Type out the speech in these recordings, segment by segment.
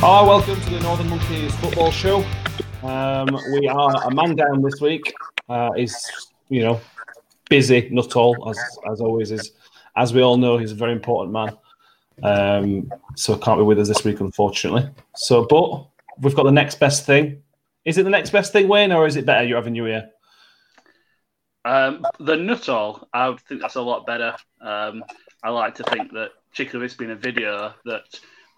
Hi, welcome to the Northern Monkeys football show. Um, we are a man down this week. Uh, he's, you know, busy, not all, as, as always is. As we all know, he's a very important man. Um, so can't be with us this week, unfortunately. So, but we've got the next best thing. Is it the next best thing, Wayne, or is it better you're having you here? Um, the Nuttall, I would think that's a lot better. Um, I like to think that, particularly, it's been a video, that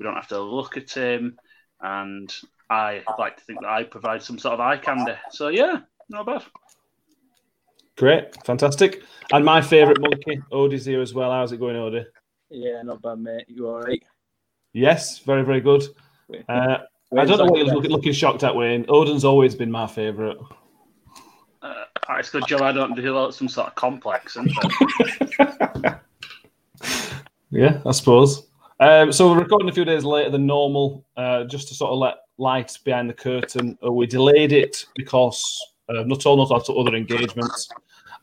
we don't have to look at him, and I like to think that I provide some sort of eye candy. So yeah, not bad. Great, fantastic. And my favourite monkey, Odie's here as well. How's it going, Odie? Yeah, not bad, mate. You all right? Yes, very, very good. Uh, I don't know what you're looking, looking shocked at, Wayne. Odin's always been my favourite. Uh, it's good Joe. I don't do some sort of complex, isn't it? yeah, I suppose. Um, so we're recording a few days later than normal, uh, just to sort of let light behind the curtain. Uh, we delayed it because uh, not all, not all other engagements,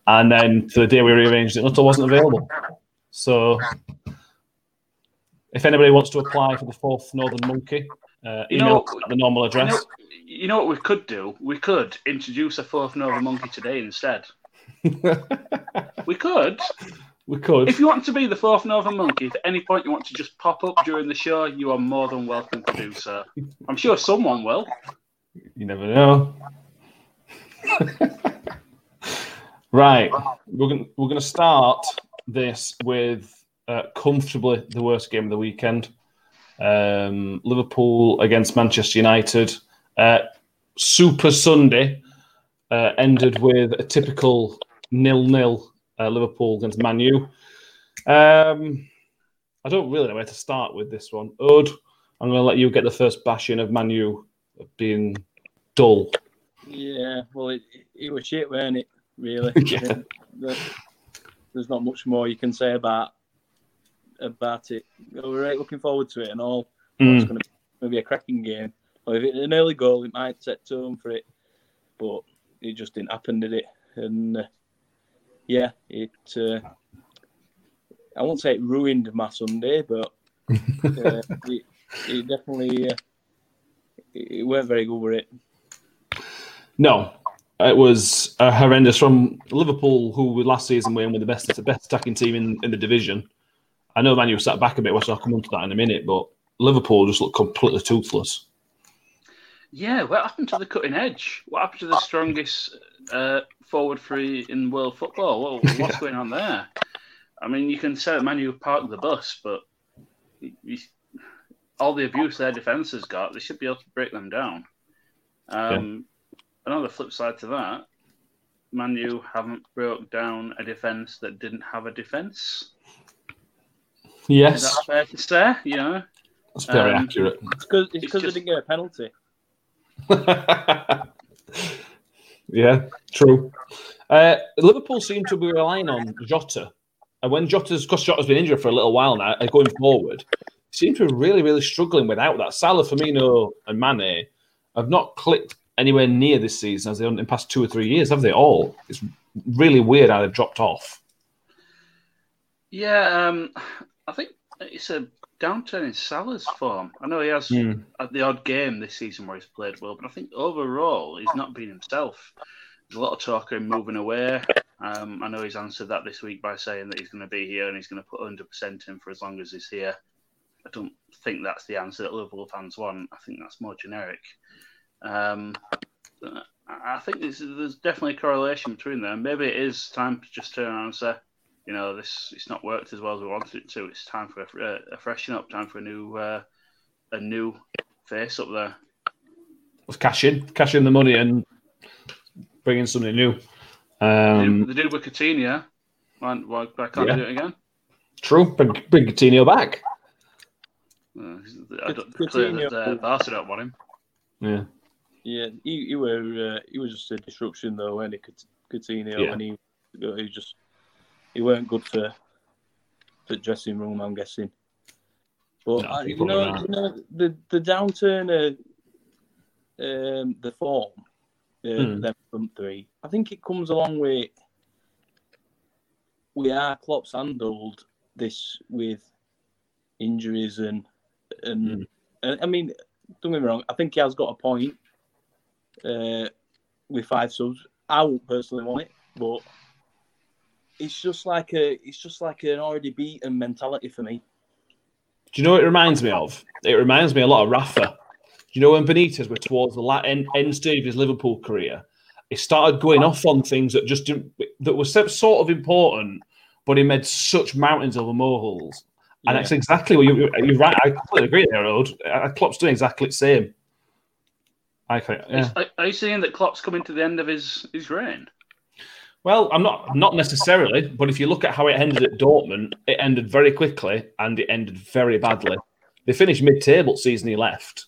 and then for the day we rearranged it, Nuttall wasn't available. So, if anybody wants to apply for the fourth Northern Monkey, uh, email you know, at the normal address. You know, you know, what we could do? We could introduce a fourth Northern Monkey today instead. we could. We could. If you want to be the fourth Northern Monkey, at any point you want to just pop up during the show, you are more than welcome to do so. I'm sure someone will. You never know. right, we're going we're going to start this with uh, comfortably the worst game of the weekend. Um, Liverpool against Manchester United. Uh, Super Sunday uh, ended with a typical nil-nil uh, Liverpool against Man U. Um, I don't really know where to start with this one. Ode, I'm going to let you get the first bashing of Man U being dull. Yeah, well, it, it was shit, weren't it? Really. yeah. There's not much more you can say about about it. We're right looking forward to it and all. Mm. It's going to be a cracking game. Well, if it's an early goal, it might set tone for it, but it just didn't happen, did it? And uh, yeah, it. Uh, I won't say it ruined my Sunday, but uh, it, it, definitely uh, it weren't very good with it. No, it was uh, horrendous from Liverpool, who last season were the best, the best attacking team in, in the division. I know Man U sat back a bit, which I'll come on to that in a minute, but Liverpool just looked completely toothless. Yeah, what happened to the cutting edge? What happened to the strongest uh, forward three in world football? What, what's yeah. going on there? I mean, you can say that Man U parked the bus, but you, all the abuse their defence has got, they should be able to break them down. Um, yeah. Another flip side to that, Man U haven't broke down a defence that didn't have a defence. Yes, Is that fair to say? You know, that's very um, accurate. It's because it's because they didn't get a penalty. yeah, true. Uh, Liverpool seem to be relying on Jota. And when Jota's, because Jota's been injured for a little while now, and going forward, seem to be really, really struggling without that. Salah, Firmino, and Mane have not clicked anywhere near this season as they in the past two or three years, have they all? It's really weird how they've dropped off. Yeah, um, I think it's a downturn in Salah's form. I know he has mm. the odd game this season where he's played well, but I think overall he's not been himself. There's a lot of talk of him moving away. Um, I know he's answered that this week by saying that he's going to be here and he's going to put 100% in for as long as he's here. I don't think that's the answer that Liverpool fans want. I think that's more generic. Um, I think there's, there's definitely a correlation between them. Maybe it is time to just turn around and say, you know, this it's not worked as well as we wanted it to. It's time for a, a freshen up, time for a new uh, a new face up there. Let's cash in, cash in the money, and bring in something new. Um, they did with Coutinho. Why, why, why can't yeah. they do it again? True. Bring, bring Coutinho back. Uh, I don't, Coutinho, that, uh, Barca don't want him. Yeah. Yeah, he, he were uh, he was just a disruption though, when he Coutinho, yeah. and he he just he weren't good for the dressing room. I'm guessing. But no, you, know, you know, the the downturn of um, the form, uh, hmm. them front three. I think it comes along with we are Klopp's handled this with injuries and and, hmm. and I mean don't get me wrong. I think he has got a point uh, with five subs. I won't personally want it, but it's just like a it's just like an already beaten mentality for me. Do you know what it reminds me of? It reminds me a lot of Rafa. Do you know when Benitez were towards the end, end stage of his Liverpool career, he started going off on things that just didn't, that were sort of important, but he made such mountains over molehills. And yeah. that's exactly what you, you're right. I completely agree there, Rod. Uh, Klopp's doing exactly the same. I think. Yeah. Are you saying that Klopp's coming to the end of his, his reign? Well, I'm not not necessarily, but if you look at how it ended at Dortmund, it ended very quickly and it ended very badly. They finished mid-table season he left,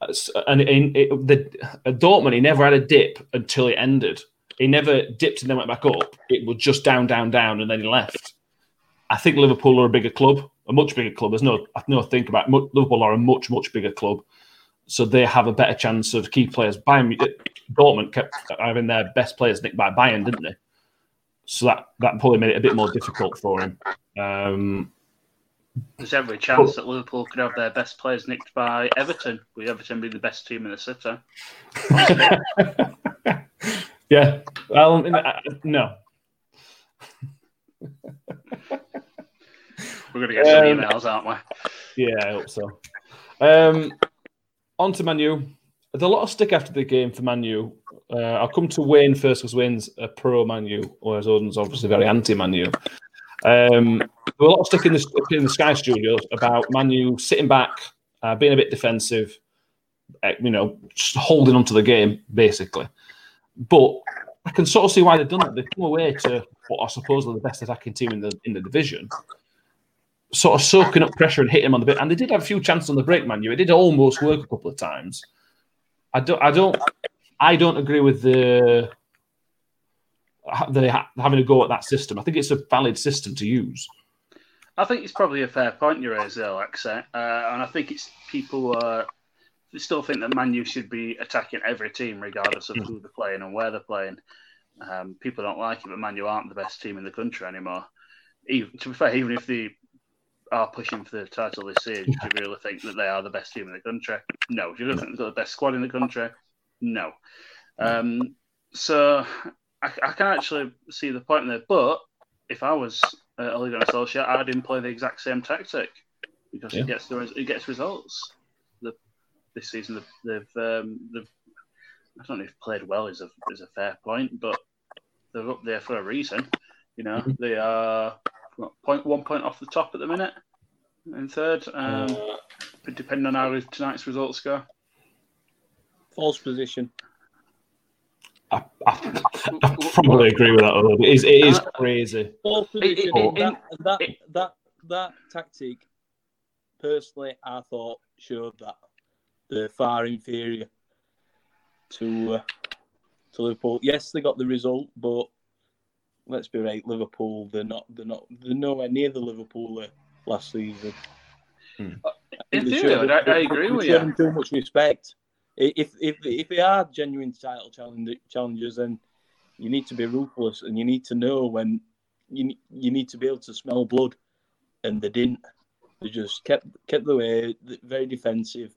uh, and in it, the Dortmund he never had a dip until it ended. He never dipped and then went back up. It was just down, down, down, and then he left. I think Liverpool are a bigger club, a much bigger club. There's no, no think about it. Liverpool are a much, much bigger club so they have a better chance of key players. Bayern, Dortmund kept having their best players nicked by Bayern, didn't they? So that that probably made it a bit more difficult for him. Um, There's every chance but, that Liverpool could have their best players nicked by Everton, with Everton being the best team in the city. yeah. Well, no. We're going to get some um, emails, aren't we? Yeah, I hope so. Um, on to Man U. There's a lot of stick after the game for Man U. Uh, I'll come to Wayne first because Wayne's a pro Man U, whereas Odin's obviously very anti Man U. Um, there was a lot of stick in the, in the Sky Studios about Man U sitting back, uh, being a bit defensive, uh, you know, just holding onto the game, basically. But I can sort of see why they've done that. They've come away to what I suppose are the best attacking team in the in the division sort of soaking up pressure and hitting him on the bit. And they did have a few chances on the break, Man U. It did almost work a couple of times. I don't, I don't, I don't agree with the the having a go at that system. I think it's a valid system to use. I think it's probably a fair point you raise there, Alexa. Uh, and I think it's people uh, still think that Man U should be attacking every team, regardless of who they're playing and where they're playing. Um, people don't like it, but Man U aren't the best team in the country anymore. Even, to be fair, even if they are pushing for the title this year, do you really think that they are the best team in the country? No. Do you really think they've got the best squad in the country? No. Um, so I, I, can actually see the point there. But if I was uh, Ole Gunnar Solskjaer, I'd employ the exact same tactic because yeah. it gets the it gets results. The, this season they've, um, they've I don't know if played well is a is a fair point, but they're up there for a reason. You know, mm-hmm. they are what, point one point off the top at the minute in third. Um, uh, depending on how tonight's results go. False position. I, I, I probably agree with that. a little It is, it is uh, crazy. False position. It, it, that, that, that, that tactic, personally, I thought showed that they're far inferior to uh, to Liverpool. Yes, they got the result, but let's be right, Liverpool, they're not, they're not, they're nowhere near the Liverpool last season. Hmm. In theory, I, I, agree with you. Too much respect. If if if they are genuine title challengers, then you need to be ruthless, and you need to know when you you need to be able to smell blood, and they didn't. They just kept kept the way, very defensive,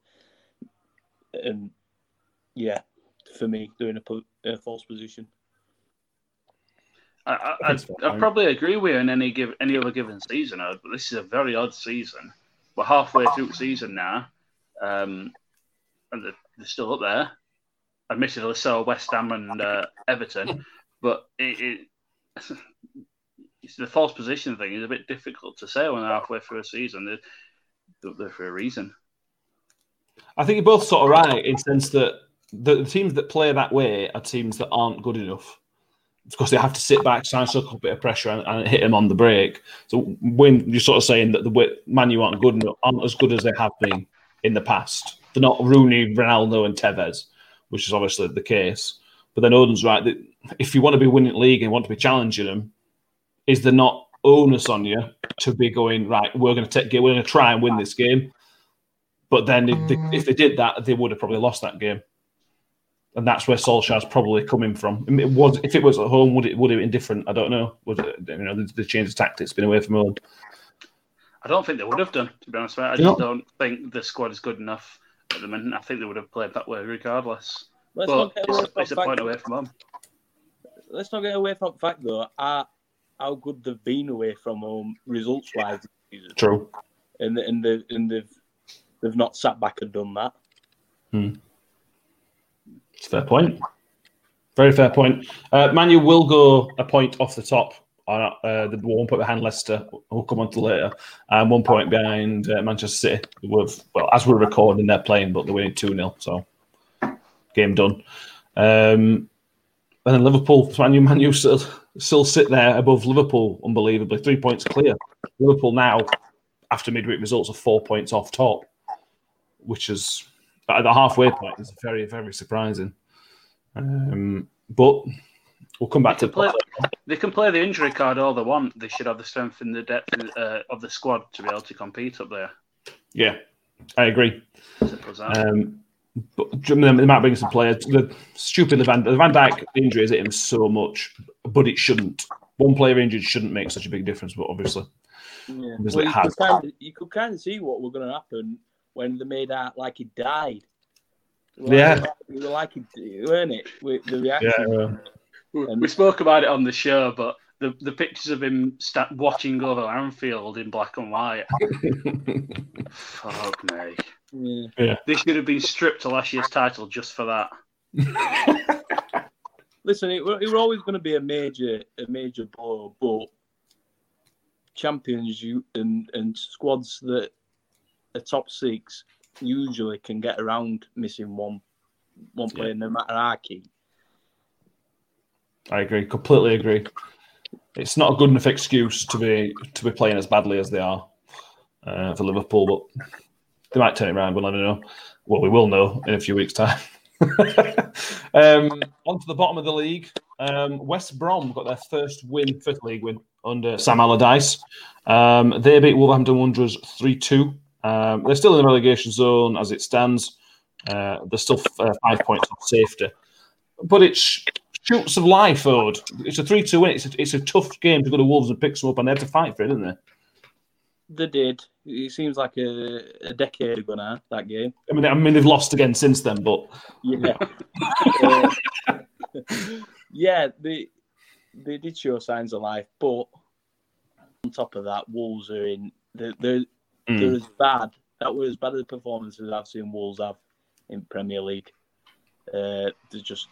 and yeah, for me, doing a, a false position. I, I, I probably agree with you in any give any other given season, but this is a very odd season. We're halfway through the season now, um, and they're, they're, still up there. Admittedly, so West Ham and uh, Everton, but it, it it's the false position thing is a bit difficult to say when they're halfway through a season. They're, they're for a reason. I think you're both sort of right in the sense that the teams that play that way are teams that aren't good enough because they have to sit back, and suck a bit of pressure and, and, hit him on the break. So when you're sort of saying that the Man U aren't good aren't as good as they have been in the past. They're not Rooney, Ronaldo, and Tevez, which is obviously the case. But then Odin's right that if you want to be winning league and want to be challenging them, is there not onus on you to be going right? We're going to take, we're going to try and win this game. But then if they, if they did that, they would have probably lost that game and that's where Solskjaer's probably coming from. It was if it was at home, would it would it have been different? I don't know. Would it, you know the, the change of tactics been away from home? I don't think they would have done. To be honest, with you. I just no. don't think the squad is good enough at the minute. I think they would have played that way regardless. Let's but it's, it's a point away from home. Let's not get away from the fact though. How, how good they've been away from home results wise. True. And and they and they've they've not sat back and done that. Hmm. It's fair point. Very fair point. Uh, Man U will go a point off the top. Uh, uh, the one point behind Leicester, we'll come on to later, and one point behind uh, Manchester City. With, well, as we're recording, they're playing, but they're winning 2 0. So, game done. Um, and then Liverpool, Man U, Manu still, still sit there above Liverpool, unbelievably. Three points clear. Liverpool now, after midweek results, are four points off top, which is at the halfway point is very, very surprising. Um, but we'll come back they to play, They can play the injury card all they want. They should have the strength and the depth uh, of the squad to be able to compete up there. Yeah, I agree. Um, but they might bring some players. The stupid the Van, the Van Dijk injury has hit him so much, but it shouldn't. One player injured shouldn't make such a big difference, but obviously, yeah. obviously well, you, could kind of, you could kind of see what was going to happen when they made out like he died. Like, yeah, we were like it, weren't it? With the reaction. Yeah, and, we spoke about it on the show, but the, the pictures of him st- watching over Anfield in black and white. Fuck me. Yeah. yeah. They should have been stripped to last year's title just for that. Listen, it, it were always going to be a major a major blow, but champions you and and squads that are top six usually can get around missing one one player, yeah. no matter how key. I agree, completely agree. It's not a good enough excuse to be to be playing as badly as they are uh, for Liverpool, but they might turn it around. We'll never know. Well, we will know in a few weeks' time. um, on to the bottom of the league. Um, West Brom got their first win, fifth league win under Sam Allardyce. Um, they beat Wolverhampton Wanderers 3 2. Um, they're still in the relegation zone as it stands. Uh, they're still f- uh, five points off safety. But it's shoots of life, Ode. It's a 3 2 win. It's a, it's a tough game to go to Wolves and pick some up, and they had to fight for it, didn't they? They did. It seems like a, a decade ago now, that game. I mean, I mean, they've lost again since then, but. Yeah. uh, yeah, they, they did show signs of life, but on top of that, Wolves are in. They're, they're, Mm. They're as bad. That was as bad as performances I've seen Wolves have in Premier League. Uh, they're just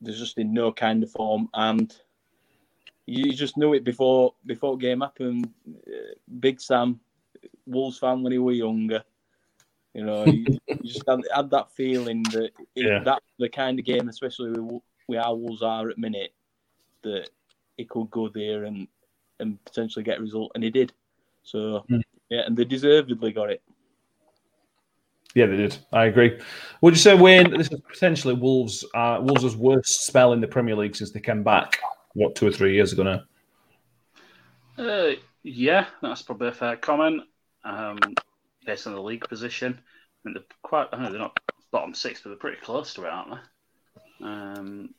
they're just in no kind of form, and you just knew it before before game happened. Uh, Big Sam, Wolves fan when he was younger. You know, you, you just had, had, that feeling that yeah. that the kind of game, especially with, with how Wolves are at minute, that it could go there and and potentially get a result, and he did. So mm. yeah, and they deservedly got it. Yeah, they did. I agree. Would you say, Wayne, this is potentially Wolves' uh, Wolves' worst spell in the Premier League since they came back? What two or three years ago now? Uh, yeah, that's probably a fair comment. Um, based on the league position, I think they're quite. I know they're not bottom six, but they're pretty close to it, aren't they? Um,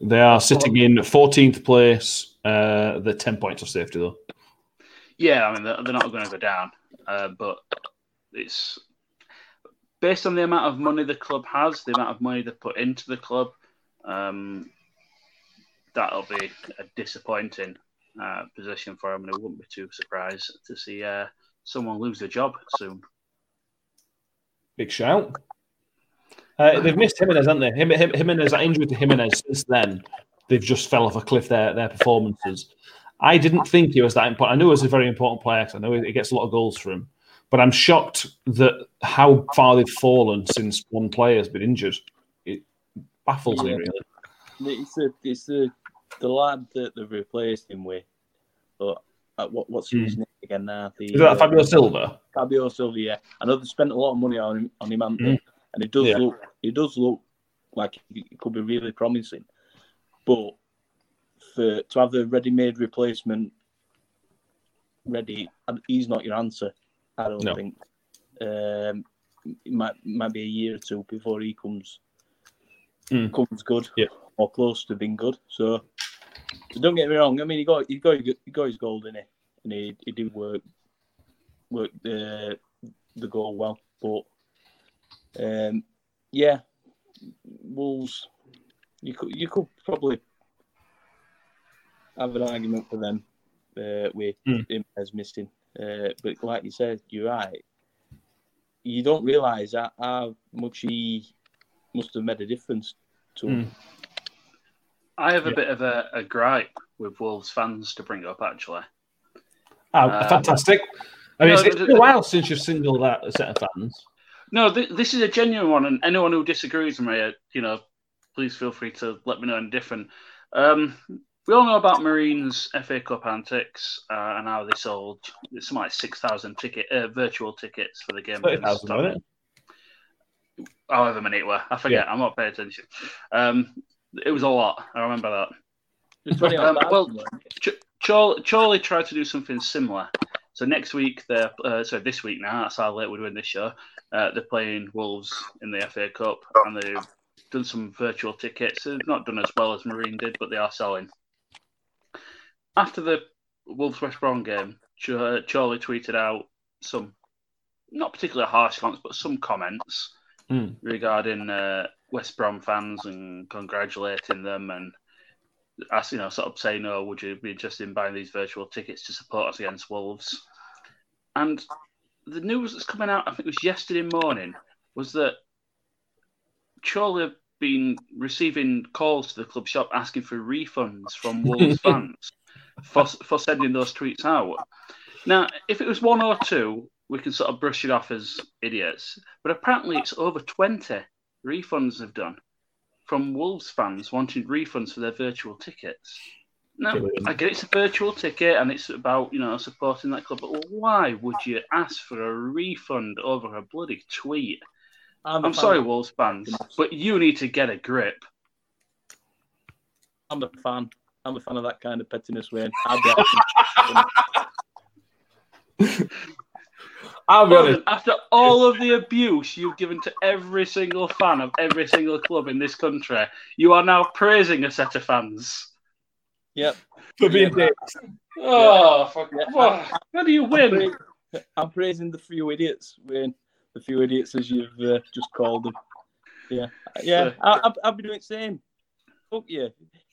they are sitting in 14th place. Uh, they're 10 points of safety, though. Yeah, I mean they're, not going to go down, uh, but it's based on the amount of money the club has, the amount of money they put into the club. Um, that'll be a disappointing uh, position for them, and I wouldn't be too surprised to see uh, someone lose their job soon. Big shout. Uh, they've missed Jimenez, haven't they? Jimenez, that injury to Jimenez since then, they've just fell off a cliff. Their their performances. I didn't think he was that important. I knew he was a very important player because I know he gets a lot of goals for him. But I'm shocked that how far they've fallen since one player has been injured. It baffles yeah. me really. It's the it's the the lad that they've replaced him with. But uh, what, what's his mm. name again now? The, Is that uh, Fabio Silva? Fabio Silva, yeah. I know they spent a lot of money on him on him, mm. and it does yeah. look it does look like it could be really promising. But for to have the ready-made replacement ready, he's not your answer. I don't no. think. Um, it might might be a year or two before he comes mm. comes good yeah. or close to being good. So, so, don't get me wrong. I mean, he got he got he got his gold in it, and he, he did work worked the the goal well. But um, yeah, Wolves, you could you could probably have an argument for them uh, with Mm. him as missing. Uh, but like you said, you're right. You don't realise how, how much he must have made a difference to him. I have a Yeah. bit of a, a gripe with Wolves fans to bring up, actually. Oh, Uh, fantastic. I mean, no, it's, it's the- been a while since you've singled out a set of fans. No, th- this is a genuine one, and anyone who disagrees with me, uh, you know, please feel free to let me know any different. Um, we all know about Marine's FA Cup antics uh, and how they sold it's something like six thousand ticket uh, virtual tickets for the game. Thirty against thousand, wasn't it? However many it were, I forget. I'm not paying attention. Um, it was a lot. I remember that. Um, well- thousand, wasn't it? Ch- Chorley, Chorley tried to do something similar. So next week they're uh, so this week now. That's how late we're doing this show. Uh, they're playing Wolves in the FA Cup, and they've done some virtual tickets. They've not done as well as Marine did, but they are selling. After the Wolves West Brom game, Ch- Chorley tweeted out some not particularly harsh comments, but some comments Hmm. regarding uh, West Brom fans and congratulating them and as you know, sort of saying, "Oh, would you be interested in buying these virtual tickets to support us against Wolves?" And the news that's coming out, I think it was yesterday morning, was that Chorley had been receiving calls to the club shop asking for refunds from Wolves fans for for sending those tweets out. Now, if it was one or two, we can sort of brush it off as idiots. But apparently, it's over twenty refunds have done from Wolves fans wanting refunds for their virtual tickets. Now, Brilliant. I get it's a virtual ticket and it's about you know supporting that club, but why would you ask for a refund over a bloody tweet? I'm, I'm sorry. Wolves fans, but you need to get a grip. I'm a fan. I'm a fan of that kind of pettiness, Wayne. I'd be asking- I'll be honest. After all of the abuse you've given to every single fan of every single club in this country, you are now praising a set of fans. yep. For being Yeah. dicks. Oh, fuck. Yeah. How do you win? I'm praising the few idiots, Wayne. The few idiots, as you've uh, just called them. Yeah, yeah. I, I'll, I'll be doing the same. Fuck you.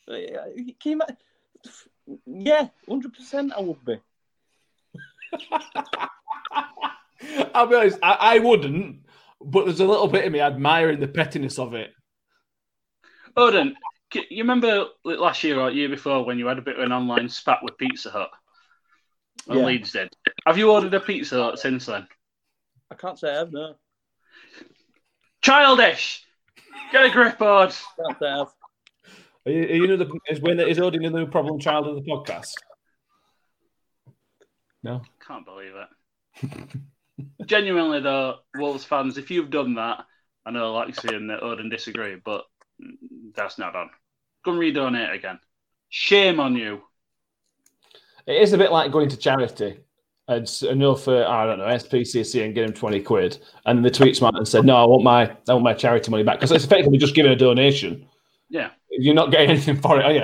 Uh, Can you ima- Yeah, hundred percent. I would be. I'll be honest, I, I wouldn't, but there's a little bit of me admiring the pettiness of it. Odin, c- you remember last year or year before when you had a bit of an online spat with Pizza Hut? And Yeah. Leeds did. Have you ordered a Pizza Hut since then? I can't say I have. No, Childish! Get a grip, Ord. can't say I have. Are you, are you know is, when, is Odin the new problem child of the podcast? No. Can't believe it. Genuinely, though, Wolves fans, if you've done that, I know Lexi and Odin disagree, but that's not on. Go and redonate again. Shame on you. It is a bit like going to charity and enough for I don't know SPCC and get him twenty quid, and the tweets man and said, "No, I want my I want my charity money back," because it's effectively just giving a donation. Yeah. You're not getting anything for it, are you?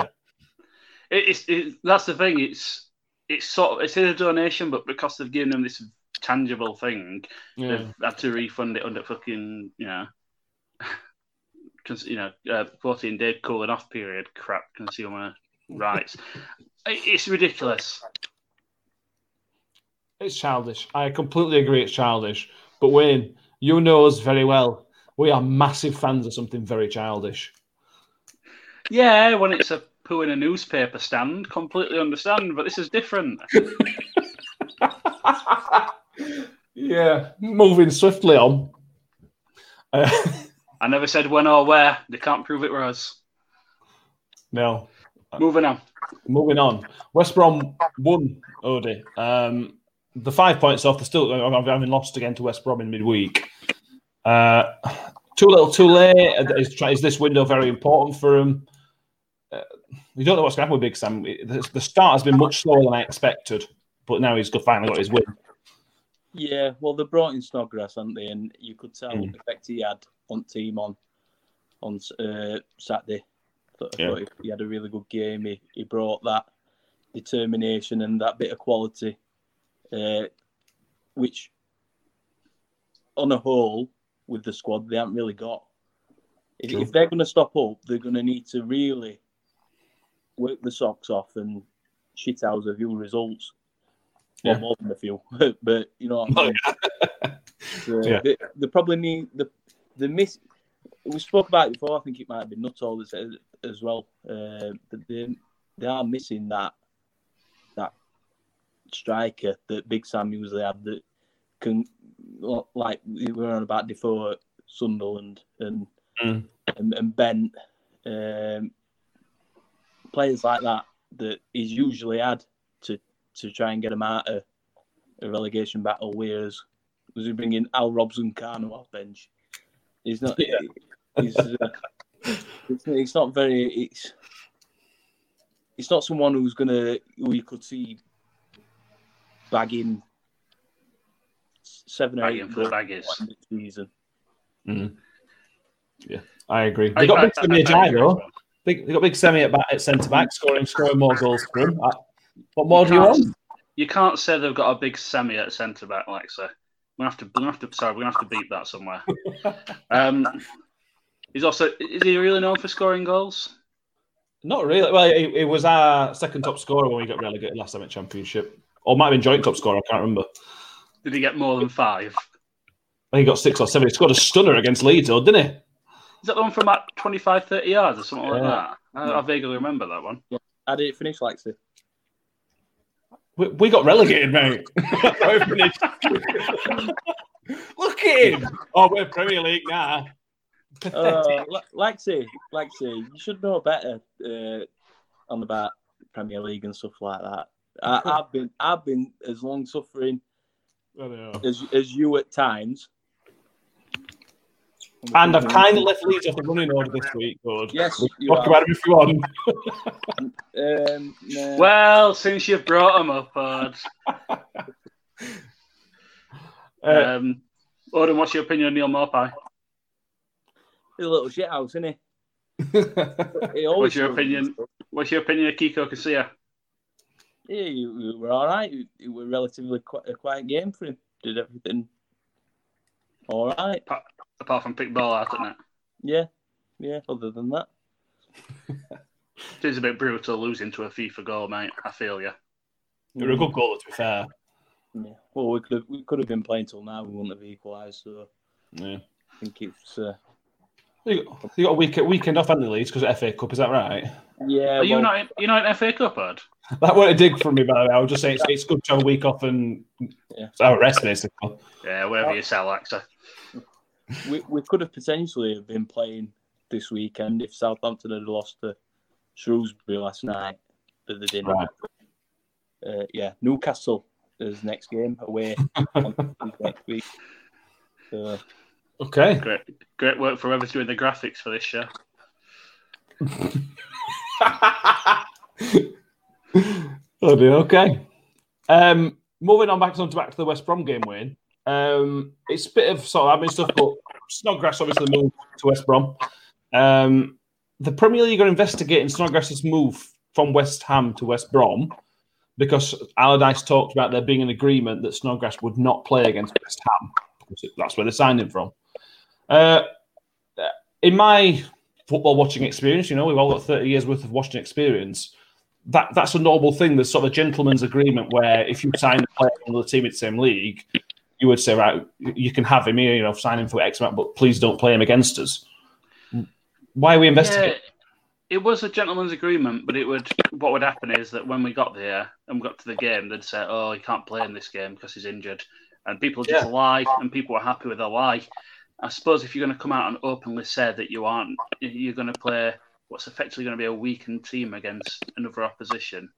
It, it's it, that's the thing. It's it's sort of it's in a donation, but because they've given them this tangible thing, Yeah. they've had to refund it under fucking you know, cons- you know, uh, fourteen day cooling off period crap consumer rights. It- it's ridiculous. It's childish. I completely agree. It's childish. But Wayne, you know us very well. We are massive fans of something very childish. Yeah, when it's a poo in a newspaper stand, completely understand. But this is different. yeah. Moving swiftly on. Uh, I never said when or where. They can't prove it was. no. Moving on. Moving on. West Brom won, Odie. Um, the five points off. They're still having lost again to West Brom in midweek. Uh, too little, too late. Is, is this window very important for them? We don't know what's going to happen with Big Sam. The, the start has been much slower than I expected, but now he's got, finally got his win. Yeah, well, they brought in Snodgrass, haven't they? And you could tell Mm. the effect he had on team on on uh, Saturday. I Yeah. thought he, he had a really good game. He, he brought that determination and that bit of quality. Uh, which on a whole with the squad they haven't really got. If, if they're going to stop up, they're going to need to really work the socks off and shit out a few results. Well, Yeah. more than a few, but you know what I mean. So Yeah. they, they probably need the the miss. We spoke about it before. I think it might have been Nuttall that said as well. Uh, that they they are missing that that striker that Big Sam usually had that can like we were on about before Sunderland and Mm. and, and Bent um, players like that that he's usually had to to try and get him out of a relegation battle. Whereas was he bringing Hal Robson-Kanu off bench? He's not. Yeah. He's, uh, it's, it's not very. It's it's not someone who's gonna who you could see bagging seven or eight Bagging for the goals baggies. next season. Mm. Yeah, I agree. I- They got I- big I- Semi I Ajayi though. Big, they got big Semi at, back, at centre back, scoring scoring more goals for him. Uh, What more do you can't- want? You can't say they've got a big semi at centre back, Lexa. We're gonna have to. We're gonna have to. Sorry, we're gonna have to beat that somewhere. Um, he's also. Is he really known for scoring goals? Not really. Well, he, he was our second top scorer when we got relegated last time at Championship, or might have been joint top scorer. I can't remember. Did he get more than five? I think he got six or seven. He scored a stunner against Leeds, though, didn't he? Is that the one from like 25, 30 yards or something like that? I, I vaguely remember that one. How did it finish, Lexi? We, we got relegated, mate. That's how it finished. Look at him. Oh, we're Premier League now. Uh, Le- Lexi, Lexi, you should know better uh, on about Premier League and stuff like that. I, I've been, I've been as long suffering as as you at times. And I've kind of left Leeds off the running order this week, bud. Yes, you can talk have. about him if you want. Um, nah. Well, since you've brought him up, Ard, Uh, um, Odin, what's your opinion on Neal Maupay? he's a little shit house, isn't he? he What's your opinion? What's your opinion of Kiko Casilla? Yeah, you, you were all right. It, it was relatively quite a quiet game for him. Did everything all right. Apart from pick ball out at net. Yeah, yeah. Other than that, It is a bit brutal losing to a FIFA goal, mate. I feel you. You're a good goaler, to be fair. Yeah. Well, we could have we could have been playing till now. We wouldn't have equalised. So Yeah. I think it's uh, You got, you got a week, weekend off, haven't you, Leeds, because of FA Cup, is that right? yeah. Are you well, not? You're not in FA Cup, Ard? That weren't a dig from me, by the way. I was just saying it's, it's good to have a week off and Yeah. it's our rest, basically. Yeah, wherever you sell, Lexa. We we could have potentially have been playing this weekend if Southampton had lost to Shrewsbury last night, but they didn't. Right. Uh, yeah, Newcastle is next game away next week. So, Okay. Great, great work for whoever's doing the graphics for this show. oh dear, okay. Um, moving on back to back to the West Brom game, Wayne. Um, it's a bit of sort of admin stuff, but Snodgrass obviously moved to West Brom. Um, the Premier League are investigating Snodgrass's move from West Ham to West Brom because Allardyce talked about there being an agreement that Snodgrass would not play against West Ham. because That's where they signed him from. Uh, in my football watching experience, you know, we've all got 30 years worth of watching experience. That that's a normal thing. There's sort of a gentleman's agreement where if you sign a player from the team in the same league, you would say, right, you can have him here, you know, sign him for X amount, but please don't play him against us. Why are we Yeah, investigating? it was a gentleman's agreement, but it would. What would happen is that when we got there and we got to the game, they'd say, "Oh, he can't play in this game because he's injured," and people just Yeah. lie, and people were happy with a lie. I suppose if you're going to come out and openly say that you aren't, you're going to play what's effectively going to be a weakened team against another opposition.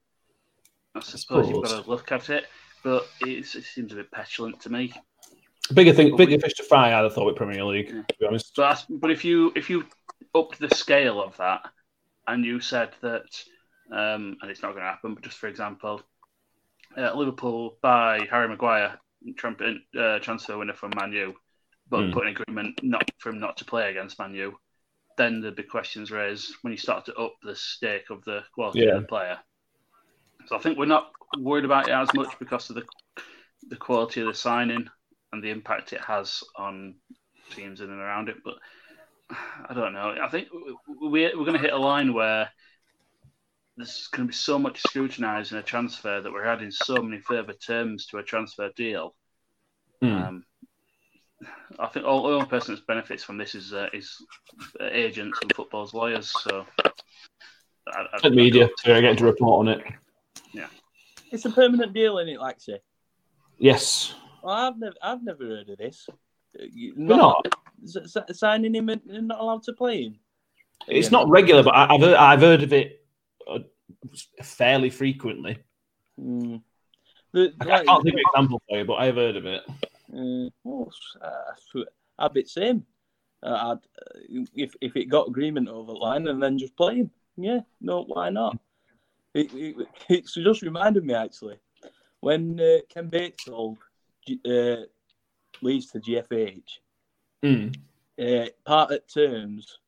I suppose, you've got to look at it, but it seems a bit petulant to me. Bigger thing, bigger fish to fry, I'd have thought with Premier League, Yeah. to be honest. But but if you if you upped the scale of that and you said that, um, and it's not going to happen, but just for example, uh, Liverpool buy Harry Maguire, Trump, uh, transfer winner from Man U, but Hmm. put an agreement not for him not to play against Man U, then there'd be questions raised when you start to up the stake of the quality Yeah. of the player. So I think we're not worried about it as much because of the the quality of the signing and the impact it has on teams in and around it. But I don't know. I think we're, we're going to hit a line where there's going to be so much scrutinising a transfer that we're adding so many further terms to a transfer deal. Mm. Um, I think all, the only person that benefits from this is uh, is agents and football's lawyers. So, I, I, media to get to report on it. It's a permanent deal, isn't it, Lexi? Yes. Well, I've never, I've never heard of this. Not, not. signing him and not allowed to play him. It's not regular, but I've heard, I've heard of it uh, fairly frequently. Mm. The, I, I, can't think of an example for you, but I've heard of it. Uh, well, uh, I'd be same. Uh, I'd, if if it got agreement over the line and then just play him. Yeah, no, why not? It, it, it's just reminded me actually when uh, Ken Bates sold uh, Leeds to GFH. Mm. Uh, part of terms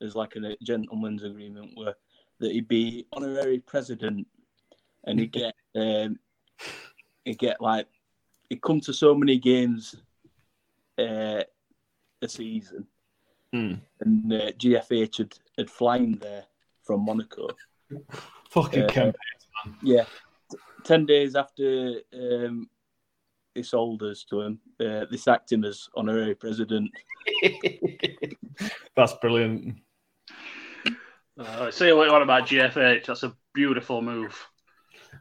is like a gentleman's agreement where that he'd be honorary president and he'd get um, he'd get like he'd come to so many games uh, a season, mm. and uh, GFH had, had flown there from Monaco. Fucking uh, campaign, man. Yeah, ten days after um, they sold us to him, uh, they sacked him as honorary president. That's brilliant. Uh, see what you want about GFH. That's a beautiful move.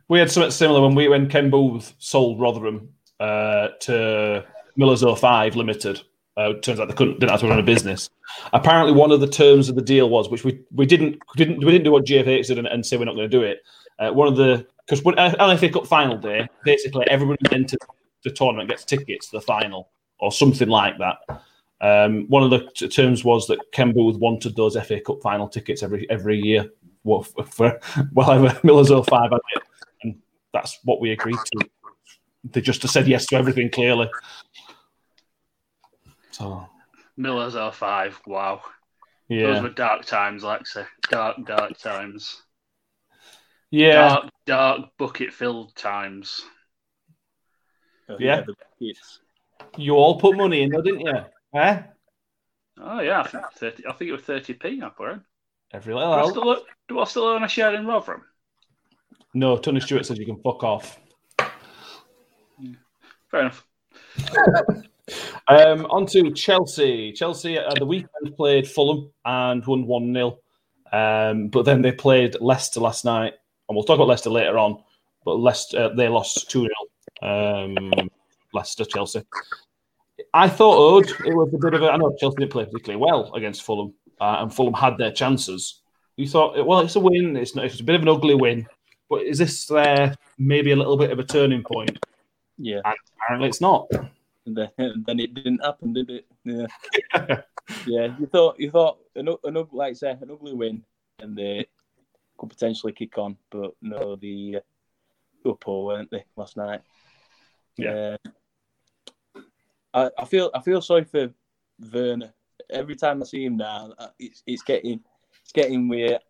We had something similar when we when Ken Booth sold Rotherham uh, to Miller's 05 Limited. Uh, turns out they couldn't didn't have to run a business. Apparently, one of the terms of the deal was, which we, we didn't didn't we didn't do what GFH did and, and say we're not going to do it. Uh, one of the because when uh, LFA Cup final day, basically everybody who entered the tournament gets tickets to the final or something like that. Um, one of the t- terms was that Ken Booth wanted those FA Cup final tickets every every year for, for whatever Miller's 05 had it, and that's what we agreed to. They just said yes to everything clearly. So Miller's 05, wow. Yeah. Those were dark times, Lexi. Dark, dark times. Yeah. Dark, dark bucket filled times. Oh, yeah. yeah you all put money in, though, didn't you? Eh? Oh yeah, I think thirty. I think it was thirty p. I put in. Every little. Do I, still, do I still own a share in Rotherham? No, Tony Stewart says you can fuck off. Fair enough. Um, on to Chelsea. Chelsea at the weekend played Fulham and won 1 0. Um, but then they played Leicester last night. And we'll talk about Leicester later on. But Leicester, uh, they lost 2 0. Um, Leicester, Chelsea. I thought it was a bit of a. I know Chelsea didn't play particularly well against Fulham, uh, and Fulham had their chances. You thought, well, it's a win. It's not. It's a bit of an ugly win, but is this uh, maybe a little bit of a turning point? Yeah. And apparently, it's not. And then, and then it didn't happen, did it? Yeah. yeah. You thought you thought an, an ugly, like I say an ugly win, and they could potentially kick on, but no, the uh, poor, weren't they last night? Yeah. Uh, I, I feel I feel sorry for Werner. Every time I see him now, it's it's getting it's getting weird.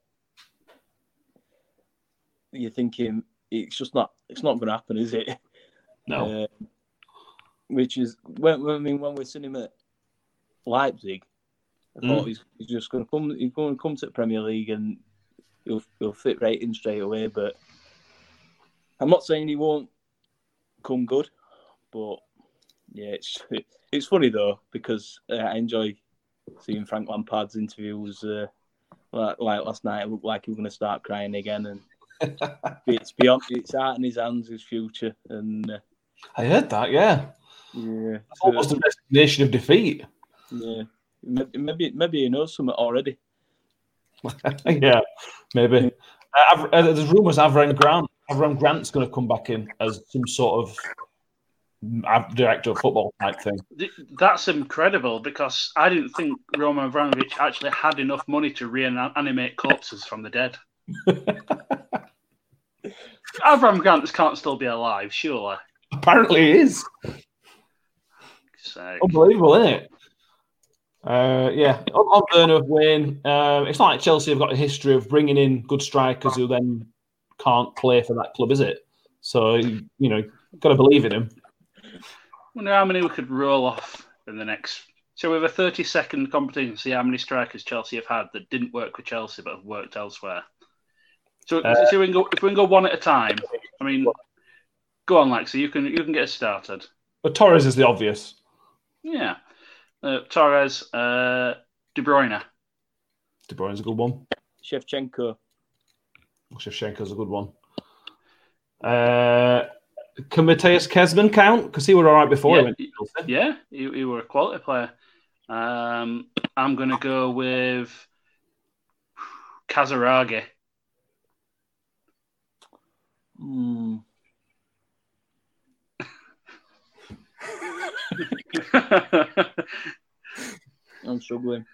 You're thinking it's just not it's not going to happen, is it? No. Uh, which is when I mean when we're seeing him at Leipzig, I thought mm. he's, he's just going to come. He's going to come to the Premier League and he'll he'll fit right in straight away. But I'm not saying he won't come good, but yeah, it's it's funny though because uh, I enjoy seeing Frank Lampard's interviews. Uh, like, like, last night, it looked like he was going to start crying again, and it's beyond. It's out in his hands, his future, and uh, I heard that. Yeah, yeah, almost a resignation of defeat. Yeah, maybe maybe he knows something already. yeah, maybe. Uh, uh, there's rumours Avram Grant, Avram Grant's going to come back in as some sort of director of football type thing. That's incredible because I didn't think Roman Abramovich actually had enough money to reanimate corpses from the dead. Avram Grant can't still be alive, surely. Apparently, he is. Sake. Unbelievable, isn't it? Uh, yeah, on, on Werner Wayne, uh, it's not like Chelsea have got a history of bringing in good strikers who then can't play for that club, is it? So you know, got to believe in him. wonder how many we could roll off in the next. So we have a 30 second competition to see how many strikers Chelsea have had that didn't work with Chelsea but have worked elsewhere. So, Uh, so we can go if we can go one at a time. I mean, go on, Lexi. You can you can get us started. But Torres is the obvious. Yeah, uh, Torres, uh, De Bruyne. De Bruyne's a good one. Shevchenko. Shevchenko's a good one. Uh, can Mateus Kezman count? Because he were all right before Yeah. he went to Yeah, he, he were a quality player. Um, I'm going to go with Kazaragi. Hmm. I'm struggling.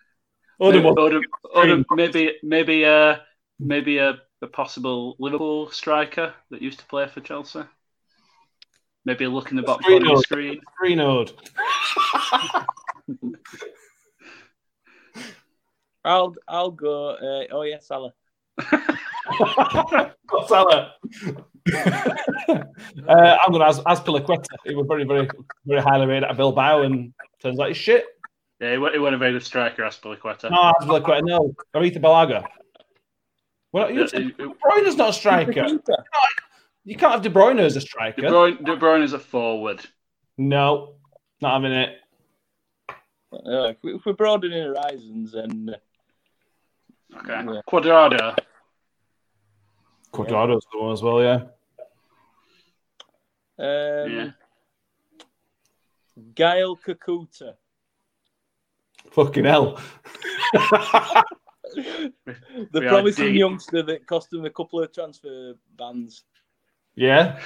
Other one. Or- or maybe maybe uh, maybe a, a possible Liverpool striker that used to play for Chelsea. Maybe a look in the box corner of the screen. Greenwood. I'll I'll go. Uh, oh yeah, Salah. Got Salah. uh, I'm going to ask Azpilicueta. He was very, very, very highly rated at Bilbao, and turns out he's shit. Yeah, he wa- he wasn't a very good striker, Azpilicueta. No, Azpilicueta, no. Arrizabalaga. Well, you Yeah, said he- De Bruyne's not a striker. You can't have De Bruyne as a striker. De Bruyne, De Bruyne is a forward. No, not having it. Uh, if, we, if we're broadening horizons, and. Okay. Yeah. Cuadrado. Cuadrado's the one as well, yeah. um, Yeah. Gaël Kakuta. Fucking hell. The We promising youngster that cost him a couple of transfer bans. yeah.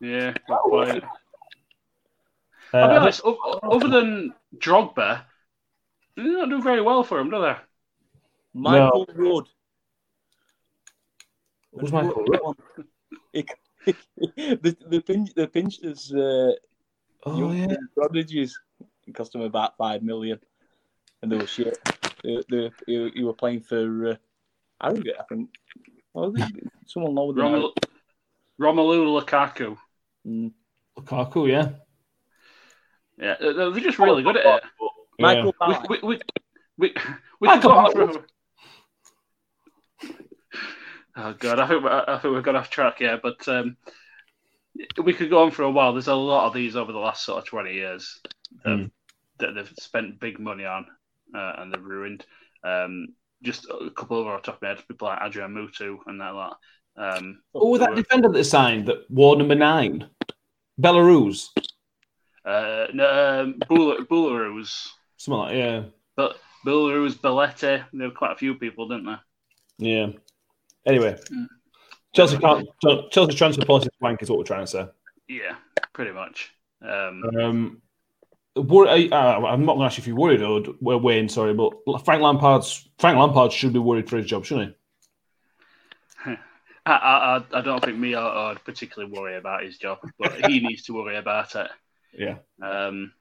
Yeah. Uh, I'll be honest, o- other than Drogba, they don't do very well for him, do they? Michael Wood. Who's Michael Wood? He- the the pinch the pinchers uh, oh, yeah. prodigies. Cost him about five million, and they were shit. They, they, you, you were playing for uh, Harrogate, I think. Well, someone lower than Romelu, Romelu Lukaku. Mm. Lukaku, yeah. Yeah, they're they're just really good at it. Michael We, we, we, we, we Michael could go on Ballack. for. Oh god, I think we- I think we've got off track here, but um, we could go on for a while. There's a lot of these over the last sort of twenty years that, Hmm. that they've spent big money on uh, and they've ruined. Um, just a couple of our top heads, people like Adrian Mutu and that lot. Um, Oh, that defender that signed that wore number nine. Boulahrouz. uh, no, um, Bula- Boulahrouz, Something like yeah. but Boulahrouz, Belletti, there were quite a few people, didn't there? Yeah. Anyway. Mm. Chelsea can't Chelsea transfer policy is wank is what we're trying to say. Yeah, pretty much. Um, Um, wor- uh, I'm not going to ask you if you're worried or well, Wayne, sorry, but Frank Lampard's Frank Lampard should be worried for his job, shouldn't he? I, I, I don't think me or, or particularly worry about his job, but he needs to worry about it. Yeah. Um,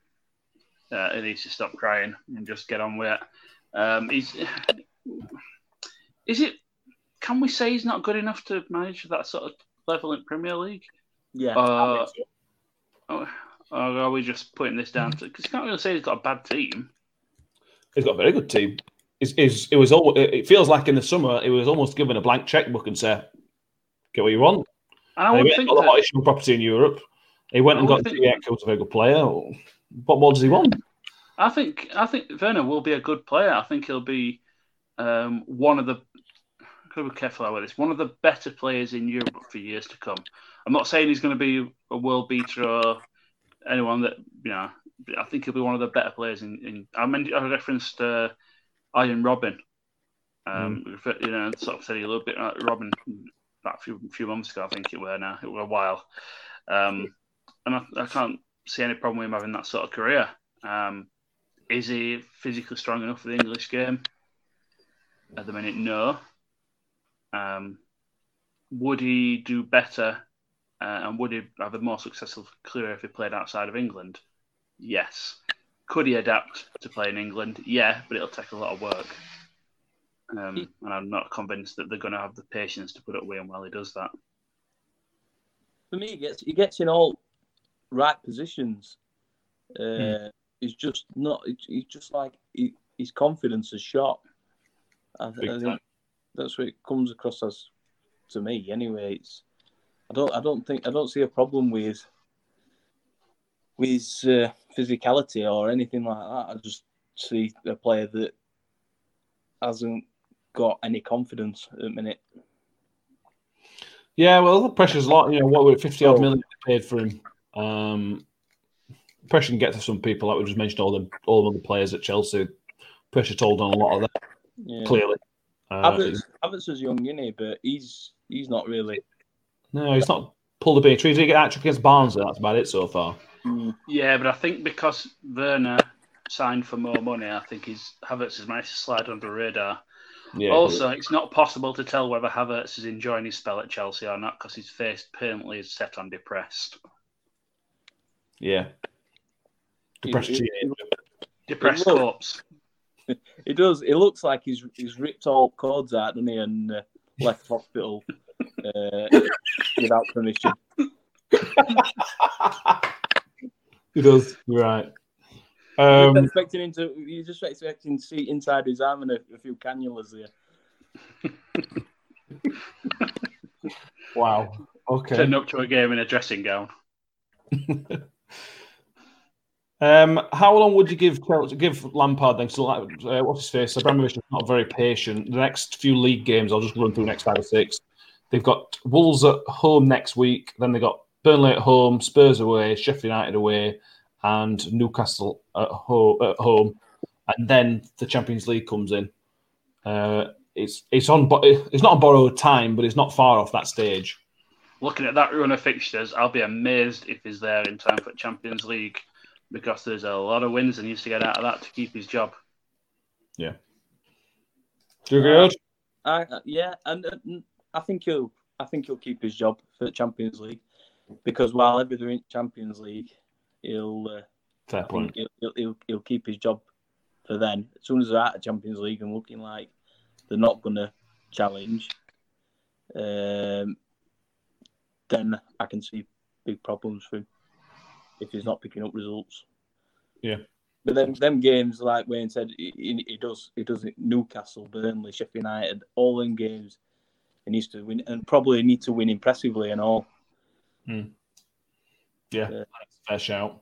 uh, he needs to stop crying and just get on with it. Um, he's, is it? Can we say he's not good enough to manage that sort of level in Premier League, Yeah. Uh, or, or are we just putting this down to? Because you can't really say he's got a bad team. He's got a very good team. It's, it's, it was all, it feels like in the summer it was almost given a blank checkbook and say, get what you want. And I And he would went think and got the that, hottest young property in Europe. He went and got think- Diego, who's a very good player. What more does he want? I think I think Werner will be a good player. I think he'll be um, one of the. Got to be careful about this. One of the better players in Europe for years to come. I'm not saying he's going to be a world beater or anyone that you know. I think he'll be one of the better players in. in I mean, I referenced uh, Arjen Robben. Um, refer- You know, sort of said a little bit like Robben about a few, few months ago. I think it were now. It were a while, um, and I, I can't see any problem with him having that sort of career. Um, is he physically strong enough for the English game? At the minute, no. Um, would he do better uh, and would he have a more successful career if he played outside of England? Yes. Could he adapt to play in England? Yeah, but it'll take a lot of work. Um, and I'm not convinced that they're going to have the patience to put up with him while he does that. For me, he gets he gets in all right positions. Uh, Hmm. He's just not. He's just like he, his confidence is shot. I, I think. That's what it comes across as to me. Anyway, it's I don't I don't think I don't see a problem with with uh, physicality or anything like that. I just see a player that hasn't got any confidence at the minute. Yeah, well, the pressure's a lot. You know, what were fifty odd million paid for him? Um, pressure can get to some people. Like we just mentioned, all the all the other players at Chelsea. Pressure told on a lot of them. Yeah. Clearly, uh, Havertz, Havertz is young, isn't he? But he's he's not really. no, he's not pulled a big tree. He did get actually against Barnsley. That's about it so far. Yeah, but I think because Werner signed for more money, I think he's Havertz has managed to slide under the radar. Yeah. also, it's not possible to tell whether Havertz is enjoying his spell at Chelsea or not because his face permanently is set on depressed. yeah. Depressed He- he- teenager. Depressed corpse. He does. It looks like he's he's ripped all cords out, doesn't he, and uh, left hospital uh, without permission. he does. You're right. You're Um, expecting him to. You're just expecting to see inside his arm and a, a few cannulas there. wow. Okay. Turned up to a game in a dressing gown. Um, how long would you give give Lampard then? Uh, what's his face? Abramovich is not very patient. The next few league games, I'll just run through the next five or six. They've got Wolves at home next week. Then they got Burnley at home, Spurs away, Sheffield United away, and Newcastle at home. At home, and then the Champions League comes in. Uh, it's it's on. It's not on borrowed time, but it's not far off that stage. Looking at that run of fixtures, I'll be amazed if he's there in time for Champions League because there's a lot of wins and he needs to get out of that to keep his job. Yeah. Do you agree? Ed? I, uh, yeah, and uh, I think he'll. I think he'll keep his job for the Champions League because while ever they're in Champions League, he'll. Uh, Fair I point. he'll, he'll, he'll, he'll keep his job for then. As soon as they're out of Champions League and looking like they're not going to challenge, um, then I can see big problems for him if he's not picking up results. Yeah. But then, them games, like Wayne said, he, he does he does it Newcastle, Burnley, Sheffield United, all in games. He needs to win and probably need to win impressively and all. Yeah, Yeah. that's a fair shout.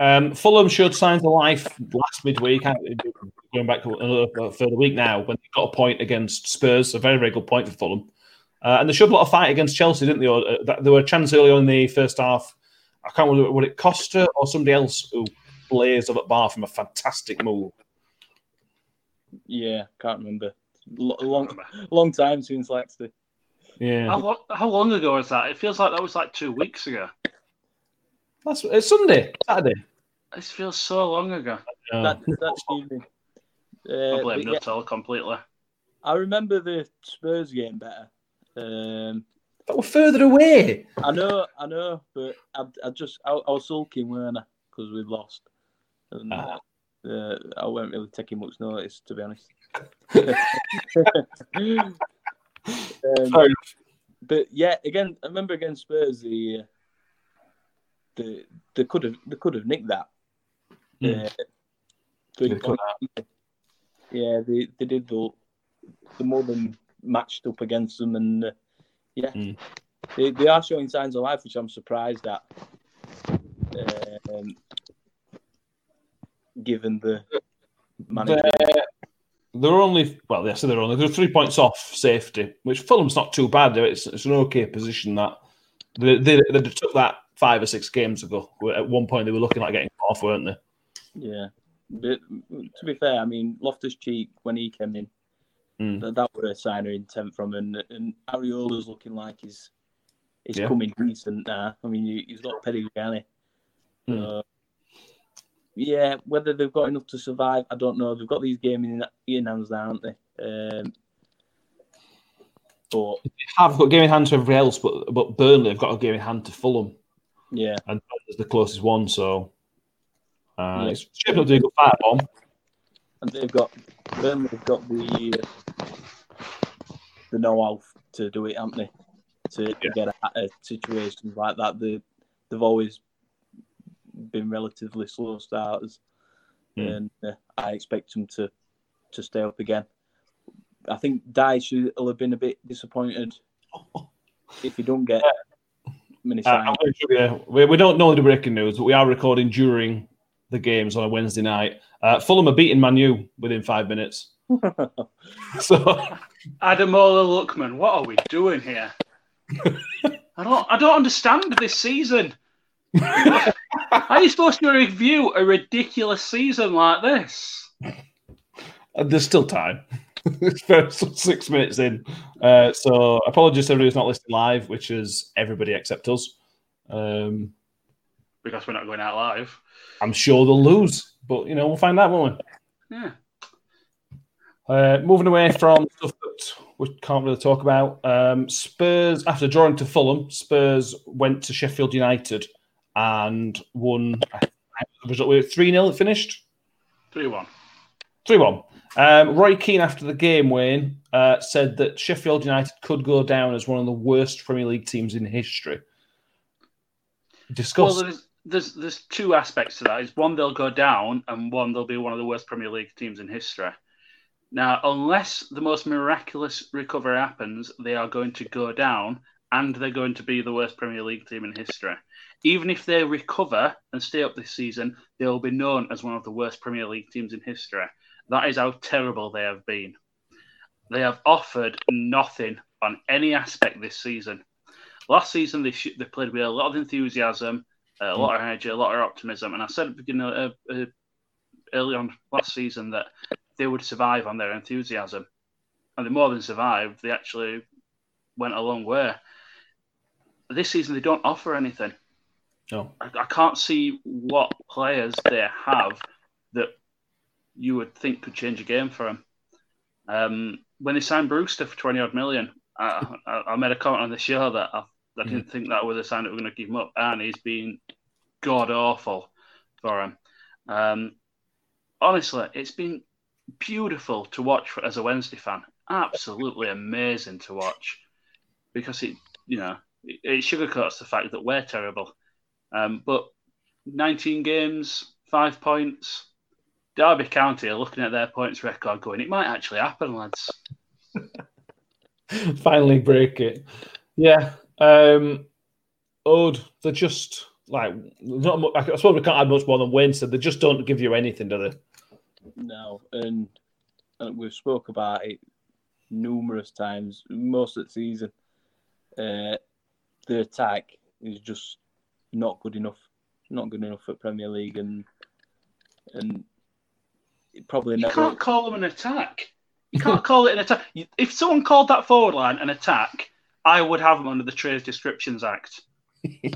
Um, Fulham showed signs of life last midweek, uh, going back to another further week now, when they got a point against Spurs, a very, very good point for Fulham. Uh, and they showed a lot of fight against Chelsea, didn't they? Or, uh, there were a chance early on in the first half. I can't remember what it Costa or somebody else who blazed up at bar from a fantastic move. Yeah, can't remember. Lo- long long time since Leicester. Yeah, How, lo- how long ago was that? It feels like that was like two weeks ago. that's it's Sunday, Saturday. This feels so long ago. That, that's evening. I Uh, blame but yeah, completely. I remember the Spurs game better. Um, but we're further away. I know, I know, but I, I just I, I was sulking, weren't I? Because we'd lost. And, Ah. uh, I weren't really taking much notice, to be honest. um, but yeah, again, I remember against Spurs, the uh, the they could have they could have nicked that. Hmm. Uh, They. Yeah, they they did the the more than matched up against them, and uh, yeah, Hmm. they they are showing signs of life, which I'm surprised at. Um, given the manager, They're, they're only well, they said they're only they're three points off safety, which Fulham's not too bad. It's, it's an okay position that they, they, they took that five or six games ago. At one point, they were looking like getting off, weren't they? yeah. But to be fair, I mean Loftus Cheek when he came in, Mm. that, that were a sign of intent from him, and, and Areola's looking like he's he's Yeah. coming decent now. I mean, he- he's got pedigree, hasn't he? Mm. So, yeah, whether they've got enough to survive, I don't know. They've got these games in, in hands now, aren't they? Um, but Have got a game in hand to everybody else, but but Burnley have got a game in hand to Fulham, yeah, and that's the closest one. So uh, Yeah. it's shaping up to a good and they've got Burnley have got the the know-how to do it, haven't they? To, to get out of situations like that. They they've always been relatively slow starters, mm. and uh, I expect them to to stay up again. I think Dyche will have been a bit disappointed if he don't get many uh, we, we don't know the breaking news, but we are recording during the games on a Wednesday night. Uh, Fulham are beating Man U within five minutes. so, Ademola Lookman, what are we doing here? I don't, I don't understand this season. How are you supposed to review a ridiculous season like this? Uh, there's still time. First six minutes in. Uh, so apologies to everybody who's not listening live, which is everybody except us. Um, because we're not going out live. I'm sure they'll lose, but you know we'll find out, won't we? Yeah. Uh, moving away from stuff that we can't really talk about. Um, Spurs, after drawing to Fulham, Spurs went to Sheffield United and won. Result 3 0 finished? 3 1. 3 1. Um, Roy Keane, after the game, Wayne, uh, said that Sheffield United could go down as one of the worst Premier League teams in history. Discuss. Well, there's, there's, there's two aspects to that. Is one, they'll go down, and one, they'll be one of the worst Premier League teams in history. Now, unless the most miraculous recovery happens, they are going to go down, and they're going to be the worst Premier League team in history. Even if they recover and stay up this season, they will be known as one of the worst Premier League teams in history. That is how terrible they have been. They have offered nothing on any aspect this season. Last season, they, sh- they played with a lot of enthusiasm, a lot of energy, a lot of optimism. And I said at the beginning, uh, uh, early on last season that they would survive on their enthusiasm. And they more than survived, they actually went a long way. This season, they don't offer anything. No. I, I can't see what players they have that you would think could change a game for them. Um, when they signed Brewster for 20 odd million, I, I, I, made a comment on the show that I, I didn't mm. think that was a sign that we're going to give him up, and he's been god awful for him. Um, honestly, it's been beautiful to watch for, as a Wednesday fan. Absolutely amazing to watch because it, you know, it, it sugarcoats the fact that we're terrible. Um, but 19 games, five points, Derby County are looking at their points record going, it might actually happen, lads. Finally break it. Yeah. Um, Ode, they're just like, not I suppose we can't add much more than Wayne said. They just don't give you anything, do they? No. And, and we've spoke about it numerous times, most of the season. Uh, the attack is just not good enough. Not good enough for Premier League, and and it probably you never... can't call them an attack. You can't call it an attack. If someone called that forward line an attack, I would have them under the Trade Descriptions Act. they,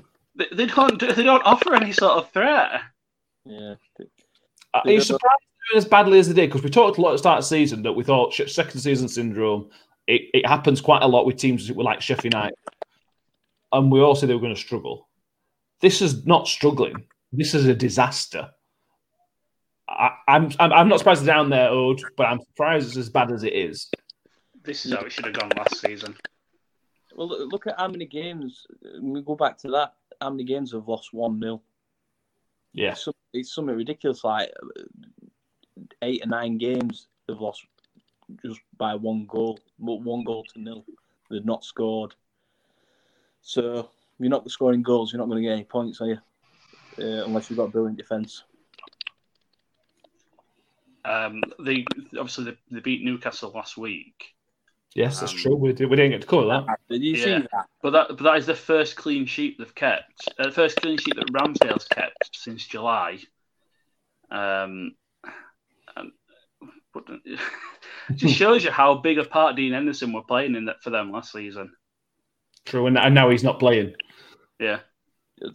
they, don't. They don't offer any sort of threat. Yeah. Are you surprised as badly as they did? Because we talked a lot at the start of the season that we thought second season syndrome. It, it happens quite a lot with teams that were like Sheffield United, and we all said they were going to struggle. This is not struggling. This is a disaster. I, am I'm, I'm not surprised they're down there, Ode, but I'm surprised it's as bad as it is. This is how it should have gone last season. Well, look at how many games. We go back to that. How many games have lost one 0 Yeah, it's, it's something ridiculous. Like eight or nine games they've lost just by one goal, but one goal to nil. They've not scored. So you're not scoring goals. You're not going to get any points, are you? Uh, unless you've got brilliant defence. Um, they obviously they, they, beat Newcastle last week. Yes, that's um, true. We, did, we didn't get to cover that. Did you yeah. see that? But that but that is the first clean sheet they've kept. Uh, the first clean sheet that Ramsdale's kept since July. Um, and, but it just shows you how big a part Dean Henderson were playing in that for them last season. True, and, and now he's not playing. Yeah.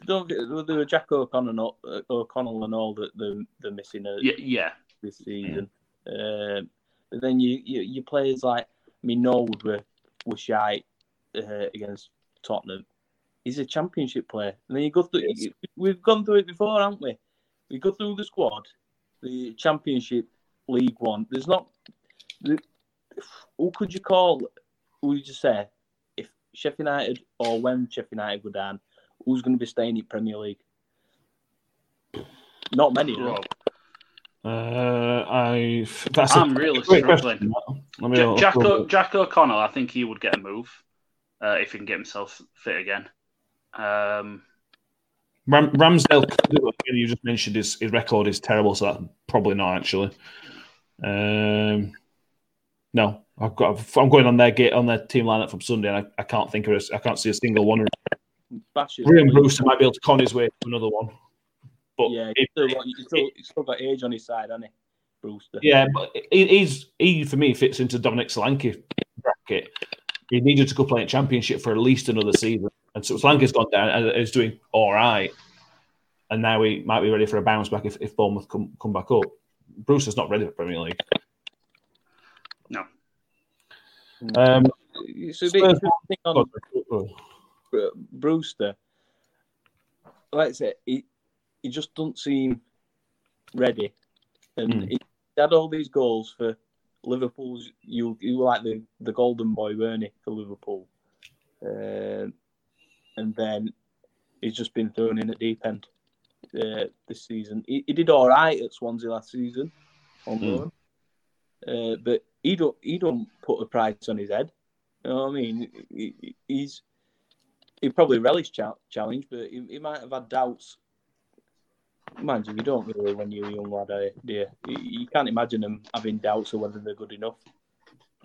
Don't there were Jack O'Connell, O'Connell and all that they're, they're missing. A, yeah, yeah, this season. Mm. Um, but then you, you you players like I mean Norwood were were shy uh, against Tottenham. He's a championship player, and then you go through. Yes. We've gone through it before, haven't we? We go through the squad, the championship, League One. There's not. Who could you call? Who would you say if Sheffield United or when Sheffield United go down? Who's going to be staying in Premier League? Not many. of them. Rob? Uh, I that's a I'm really struggling. question. Jack, Jack, o, Jack O'Connell, I think he would get a move uh, if he can get himself fit again. Um, Ram, Ramsdale, could do it. you just mentioned his, his record is terrible, so that's probably not actually. Um, no, I've got. I'm going on their gate on their team lineup from Sunday, and I, I can't think of a, I can't see a single one. Graham Brewster might be able to con his way to another one, but Yeah, if- he's still, he's still, he's still got age on his side, hasn't he, Brewster? yeah, but he, he's he for me fits into Dominic Solanke bracket. He needed to go play a championship for at least another season, and so Solanke's gone down and is doing all right, and now he might be ready for a bounce back if, if Bournemouth come come back up. Brewster's not ready for Premier League. no. Um, It's a bit interesting on Brewster. Like I said, he, he just doesn't seem ready. And Mm. he had all these goals for Liverpool's. You, you were like the, the golden boy, weren't he, for Liverpool? Um and then he's just been thrown in at deep end uh, this season. He, he did all right at Swansea last season on Mm. Uh, but he don't he don't put a price on his head. You know what I mean? He, he- he's he probably relished cha- challenge, but he, he might have had doubts. Mind you, you don't really when you're a young lad, eh, do you? You, can't imagine them having doubts of whether they're good enough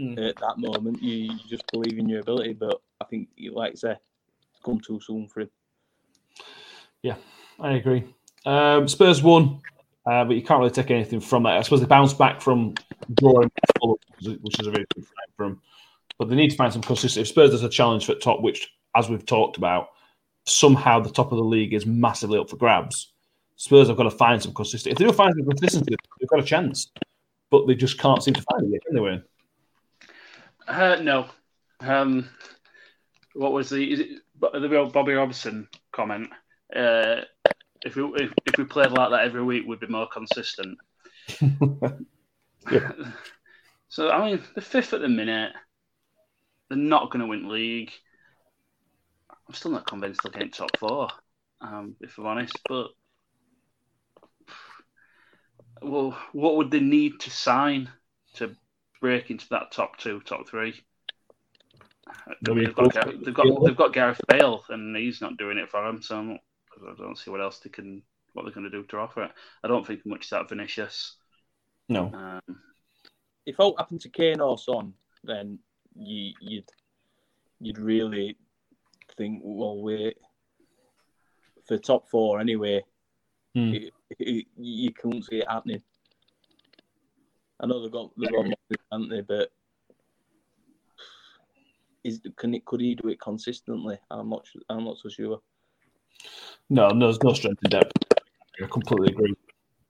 Mm. at that moment. You, you just believe in your ability, but I think, like I say, it's come too soon for him. I agree. Um, Spurs won, uh, but you can't really take anything from that. I suppose they bounced back from drawing, which is- a very good for them. But they need to find some consistency. If Spurs there's a challenge for top, which, as we've talked about, somehow the top of the league is massively up for grabs. Spurs have got to find some consistency. If they don't find some consistency, they've got a chance. But they just can't seem to find it yet, anyway. Uh, no. Um, what was the is it, the Bobby Robson comment? Uh, if we if, if we played like that every week, we'd be more consistent. Yeah. So I mean, the fifth at the minute, they're not going to win league. I'm still not convinced they'll get top four, um, if I'm honest. But well, what would they need to sign to break into that top two, top three? They've got, they've got they've got Gareth Bale, and he's not doing it for them. So I'm not, I don't see what else they can what they're going to do to offer it. I don't think much is out of Vinicius. No. Um, If all happened to Kane or Son, then you, you'd you'd really think, well, we're for top four anyway. Hmm. You, you, you couldn't see it happening. I know they've got they've got more, haven't they? But is can it could he do it consistently? I'm not su- I'm not so sure. No, no, there's no strength in depth. I completely agree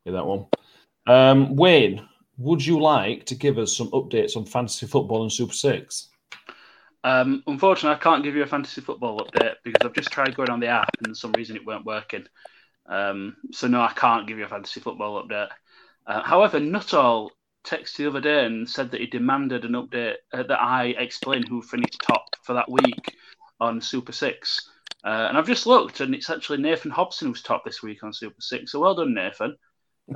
with that one. Um, Wayne, would you like to give us some updates on fantasy football and Super Six? Um, unfortunately, I can't give you a fantasy football update because I've just tried going on the app and for some reason it weren't working. Um, so no, I can't give you a fantasy football update. Uh, however, Nuttall texted the other day and said that he demanded an update uh, that I explain who finished top for that week on Super Six. Uh, and I've just looked, and it's actually Nathan Hobson who's top this week on Super Six. So well done, Nathan.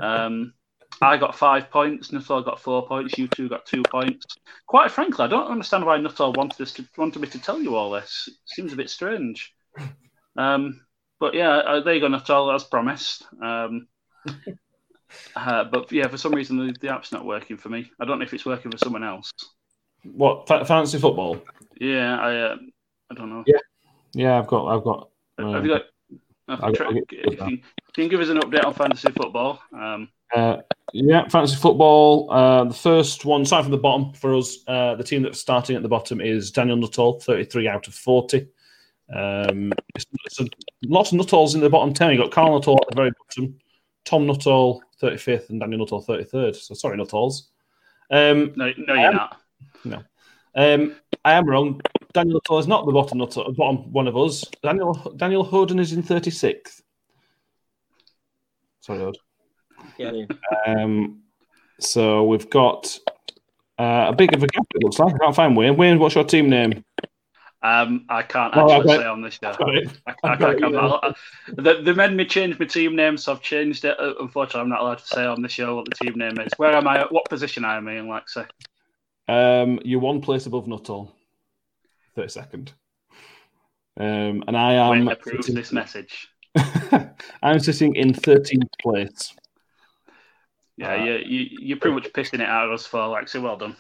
Um, I got five points. Nuttall got four points. You two got two points. Quite frankly, I don't understand why Nuttall wanted us to wanted me to tell you all this. It seems a bit strange. Um, but yeah, uh, there you go, Nuttall, as promised. Um, uh, but yeah, for some reason the, the app's not working for me. I don't know if it's working for someone else. What fa- fantasy football? Yeah, I uh, I don't know. Yeah. Yeah, I've got, I've got. uh, Have you got? I'll Okay, get- try- I'll get- if, you, can give us an update on fantasy football. Um, Uh, yeah, fantasy football. Uh, the first one, starting from the bottom for us, uh, the team that's starting at the bottom is Daniel Nuttall, 33 out of 40. Um, it's, it's a, lots of Nuttalls in the bottom 10. You've got Carl Nuttall at the very bottom, Tom Nuttall, 35th, and Daniel Nuttall, 33rd. So sorry, Nuttalls. Um, no, no, you're Um, not. No. Um, I am wrong. Daniel Nuttall is not the bottom Nuttall, bottom one of us. Daniel Daniel Hoden is in 36th. Sorry, Hod. Yeah, Um, so we've got uh, a big of a gap, it looks like. I can't find Wayne. Wayne, what's your team name? Um, I can't actually say on this show. I, I, can't, not, they, they made me change my team name, so I've changed it. Uh, unfortunately, I'm not allowed to say on the show what the team name is. Where am I? What position am I in, Lexi? Um, you're one place above Nuttall. 32nd. Um, and I am. approves this message. I'm sitting in 13th place. Yeah, uh, you, you, you're pretty much pissing it out of us for Lexi. Well done.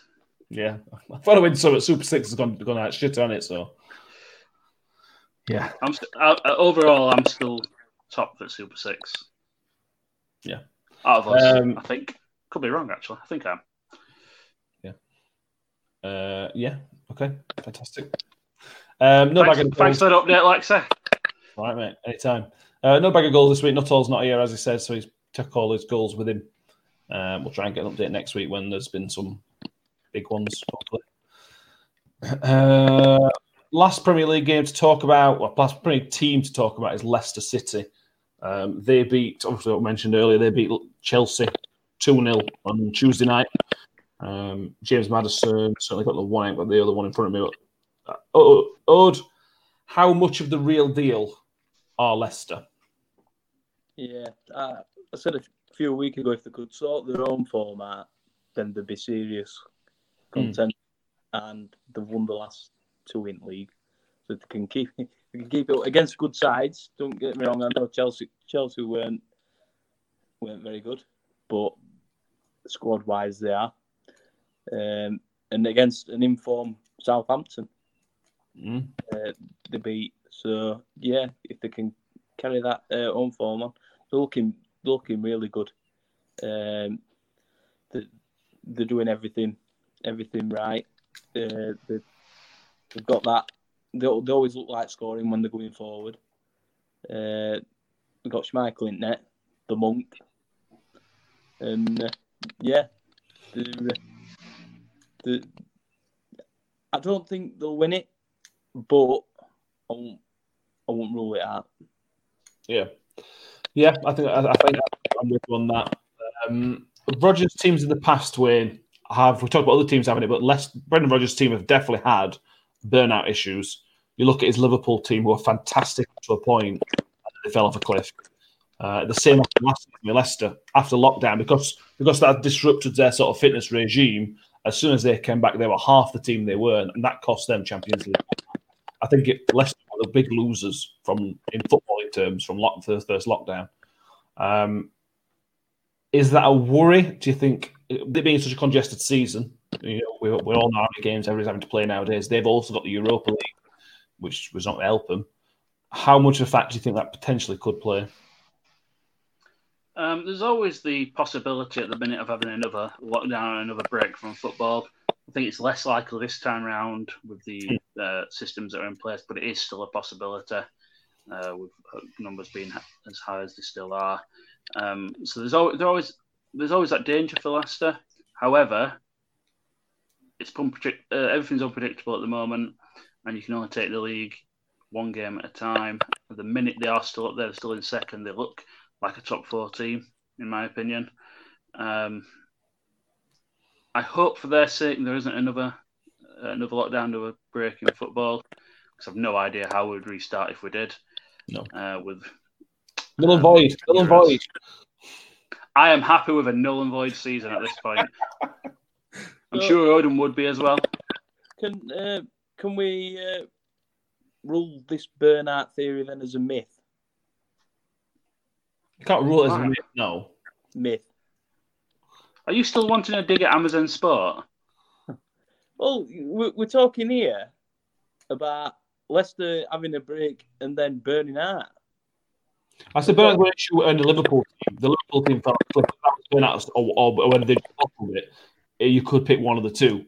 Yeah, I thought I went so Super Six has gone gone out shit on it. So yeah, I'm st- uh, overall I'm still top for Super Six. Yeah, out of us, um, I think could be wrong actually. I think I am. Yeah. Uh, yeah. Okay. Fantastic. Um, no thanks, bag of thanks for the update, Alexa. All right, mate. Anytime. Uh, no bag of goals this week. Nuttall's not here, as he said, so he's took all his goals with him. Um, we'll try and get an update next week when there's been some big ones, hopefully. Uh, last Premier League game to talk about, well, last Premier League team to talk about is Leicester City. Um, they beat, obviously, I mentioned earlier, they beat Chelsea 2 0 on Tuesday night. Um, James Maddison certainly got the one, but the other one in front of me. But, uh, how much of the real deal are Leicester? Yeah, uh, I said a few weeks ago if they could sort their own format, then they'd be serious content, mm. and they've won the last two in league, so they can keep they can keep it against good sides. Don't get me wrong, I know Chelsea Chelsea weren't weren't very good, but squad wise they are, um, and against an informed Southampton, mm. uh, they beat. So yeah, if they can carry that uh, on form on, they're looking looking really good. Um, they're doing everything everything right. Uh, they've, they've got that. They, they always look like scoring when they're going forward. Uh, we've got Schmeichel in net, the monk, and uh, yeah, the, the, I don't think they'll win it, but I won't, I won't rule it out. Yeah, yeah, I think I, I think I'm with you on that. Um, Rodgers teams in the past, Wayne, have we talked about other teams having it, but less Brendan Rodgers' team have definitely had burnout issues. You look at his Liverpool team, who were fantastic to a point, they fell off a cliff. Uh, the same after last season Leicester after lockdown because because that disrupted their sort of fitness regime. As soon as they came back, they were half the team they were, and that cost them Champions League. I think it Leicester were the big losers from in footballing terms from lock, the first lockdown. Um, is that a worry? Do you think it being such a congested season? You know, we, we all know games everybody's having to play nowadays. They've also got the Europa League, which was not help them. How much of a fact do you think that potentially could play? Um, there's always the possibility at the minute of having another lockdown, another break from football. I think it's less likely this time round with the hmm. uh, systems that are in place, but it is still a possibility uh, with numbers being as high as they still are. Um, so there's always, there's always there's always that danger for Leicester. However, it's unpredict- uh, everything's unpredictable at the moment, and you can only take the league one game at a time. the minute they are still up there, they're still in second. They look like a top four team, in my opinion. Um, I hope for their sake there isn't another uh, another lockdown to a break in football because I've no idea how we'd restart if we did. No. Uh, with null and void, null and void. I am happy with a null and void season at this point. I'm so, sure Odin would be as well. Can uh, can we uh, rule this burnout theory then as a myth? You can't rule it as a myth. No myth. Are you still wanting to dig at Amazon Sport? Well, we're talking here about Leicester having a break and then burning out. I said burnout was issue and the Liverpool team. The Liverpool team felt like burnout or, or when they bottled it, eh, you could pick one of the two.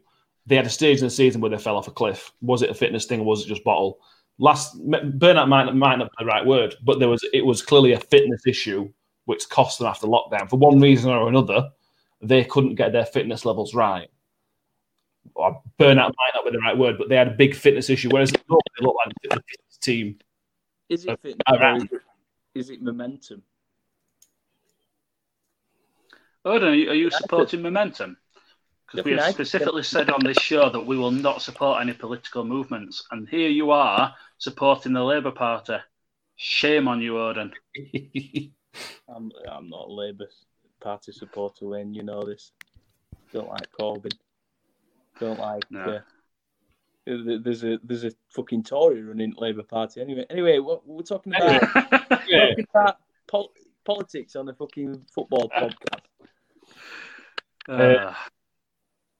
They had a stage in the season where they fell off a cliff. Was it a fitness thing or was it just bottle? Last burnout might, might not be the right word, but there was it was clearly a fitness issue which cost them after lockdown for one reason or another they couldn't get their fitness levels right. Or burnout might not be the right word, but they had a big fitness issue. Whereas they look, they look like a fitness team. Is it fitness? Is it momentum? Odin, are you, are you supporting momentum? Because we have specifically said on this show that we will not support any political movements. And here you are supporting the Labour Party. Shame on you, Odin. I'm, I'm not a Labour Party supporter, Wayne. You know this. Don't like Corbyn. Don't like. No. Uh, there's a there's a fucking Tory running Labour Party. Anyway, anyway, what we're talking about, yeah. talking about pol- politics on the fucking football podcast. Uh,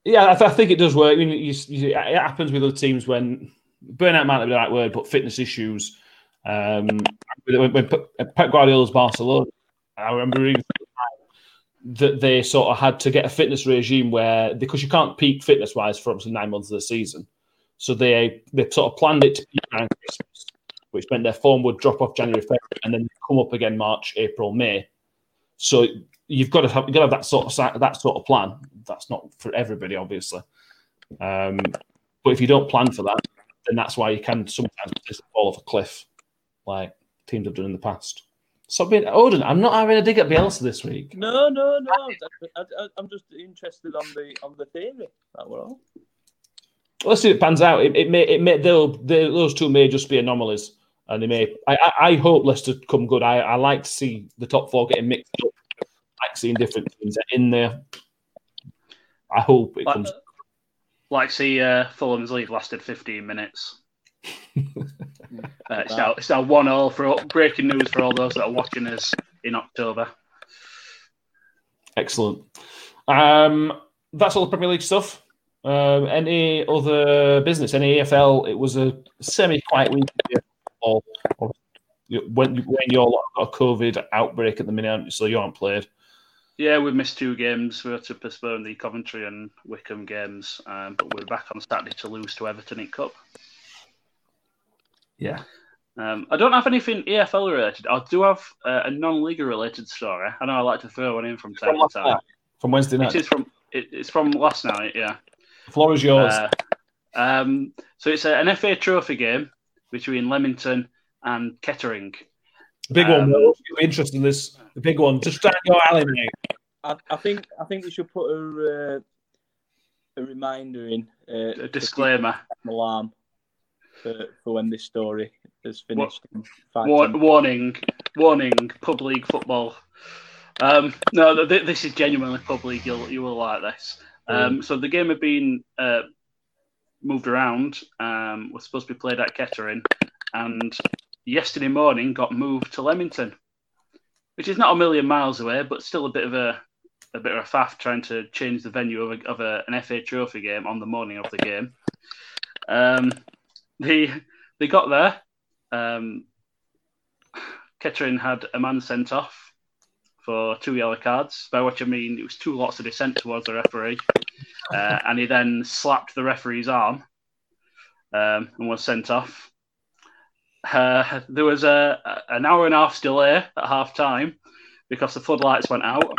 yeah, I, th- I, think it does work. I mean, you, you, it happens with other teams when burnout might not be the right word, but fitness issues. Um, when, when Pep Guardiola's Barcelona, I remember reading that they sort of had to get a fitness regime where because you can't peak fitness wise for up to nine months of the season, so they they sort of planned it to peak around Christmas, which meant their form would drop off January, February, and then come up again March, April, May. So you've got to have, you've got to have that sort of that sort of plan. That's not for everybody, obviously. Um, but if you don't plan for that, then that's why you can sometimes fall off a cliff, like teams have done in the past. So, being mean, Odin, I'm not having a dig at Bielsa this week. No, no, no. I, am just interested on the on the theory. That we're all. Let's see if it pans out. It, it may, it may, they'll, they, those two may just be anomalies, and they may. I, I, I hope Leicester come good. I, I like to see the top four getting mixed up I like seeing different teams in there. I hope it like, comes. Like see uh, Fulham's lead lasted 15 minutes. Uh, it's, now, it's now one all for breaking news for all those that are watching us in October. Excellent. Um, that's all the Premier League stuff. Um, any other business? Any EFL? It was a semi-quiet week. Or, or when when you're got a COVID outbreak at the minute, so you aren't played. Yeah, we missed two games. We had to postpone the Coventry and Wycombe games, um, but we're back on Saturday to lose to Everton in Cup. Yeah. Um, I don't have anything EFL related. I do have uh, a non-league related story. I know I like to throw one in from time from to time. Night. From Wednesday night. It is from. It, it's from last night. Yeah. The floor is yours. Uh, um, so it's an FA Trophy game between Leamington and Kettering. Big um, one. Interested in this. The big one. Just down your alley, mate. I, I, think I think we should put a uh, a reminder in uh, a disclaimer alarm for, for when this story is finished. War- warning, warning, pub league football. Um, no, th- this is genuinely pub league. You'll you will like this. Um, so the game had been uh, moved around. Um, was supposed to be played at Kettering, and yesterday morning got moved to Leamington, which is not a million miles away, but still a bit of a a bit of a faff trying to change the venue of, a, of a, an FA Trophy game on the morning of the game. Um, they they got there. Um, Kettering had a man sent off for two yellow cards, by which I mean it was two lots of dissent towards the referee, uh, and he then slapped the referee's arm um, and was sent off. Uh, there was a an hour and a half delay at half time because the floodlights went out.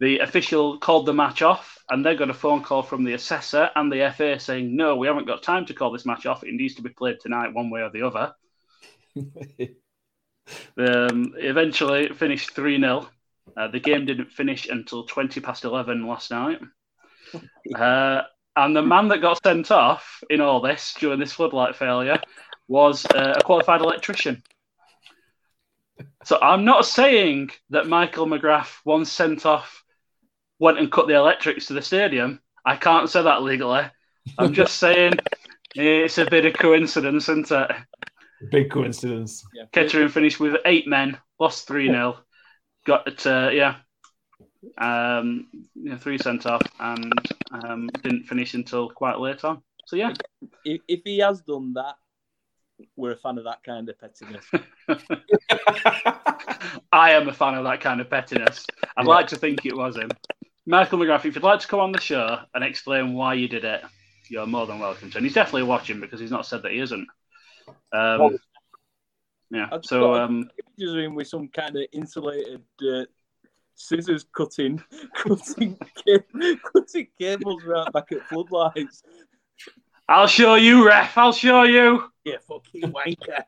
The official called the match off, and they got a phone call from the assessor and the FA saying, "No, we haven't got time to call this match off. It needs to be played tonight, one way or the other." um, eventually, it finished three 0 uh, The game didn't finish until twenty past eleven last night. Uh, and the man that got sent off in all this during this floodlight failure was uh, a qualified electrician. So I'm not saying that Michael McGrath, once sent off, went and cut the electrics to the stadium. I can't say that legally. I'm just saying it's a bit of coincidence, isn't it? Big coincidence. Yeah. Kettering finished with eight men, lost 3 0, got it, uh, yeah, um, yeah, three sent off, and um, didn't finish until quite late on. So, yeah. If, if he has done that, we're a fan of that kind of pettiness. I am a fan of that kind of pettiness. I'd yeah. like to think it was him. Michael McGrath, if you'd like to come on the show and explain why you did it, you're more than welcome to. And he's definitely watching because he's not said that he isn't. Um, yeah. So um, with some kind of insulated uh, scissors cutting, cutting, cutting cables right back at floodlights. I'll show you, ref. I'll show you. Yeah, fucking wanker.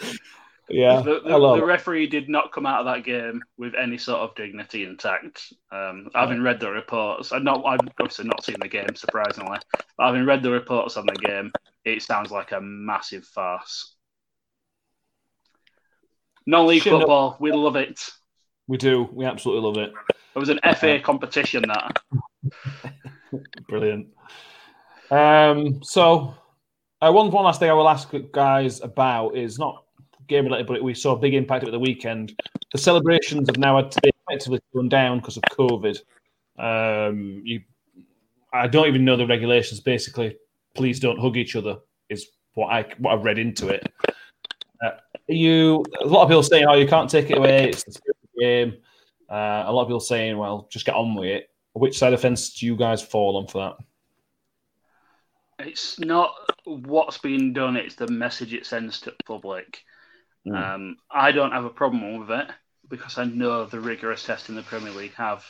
Yeah, the, the, the, referee did not come out of that game with any sort of dignity intact. Um, having read the reports, I've not, I've obviously not seen the game, surprisingly, but having read the reports on the game, it sounds like a massive farce. Non-league football, we love it. We do. We absolutely love it. It was an FA competition that. Brilliant. Um, so, uh, one one last thing I will ask guys about is not game related, but we saw a big impact at the weekend. The celebrations have now had to be effectively run down because of COVID. Um, you, I don't even know the regulations. Basically, please don't hug each other is what I what I've read into it. Uh, you a lot of people saying, "Oh, you can't take it away. It's the game." Uh, a lot of people saying, "Well, just get on with it." Which side of the fence do you guys fall on for that? It's not what's being done; it's the message it sends to the public. Mm. Um, I don't have a problem with it because I know the rigorous testing the Premier League have,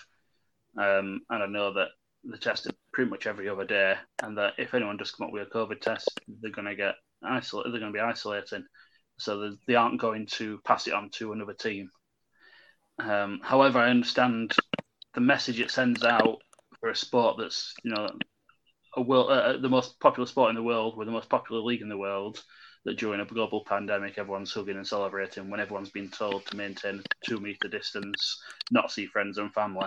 um, and I know that they test it pretty much every other day, and that if anyone does come up with a COVID test, they're going to get isolated. They're going to be isolating, so they aren't going to pass it on to another team. Um, however, I understand the message it sends out for a sport that's you know a world, uh, the most popular sport in the world, with the most popular league in the world. That during a global pandemic, everyone's hugging and celebrating when everyone's been told to maintain two meter distance, not see friends and family.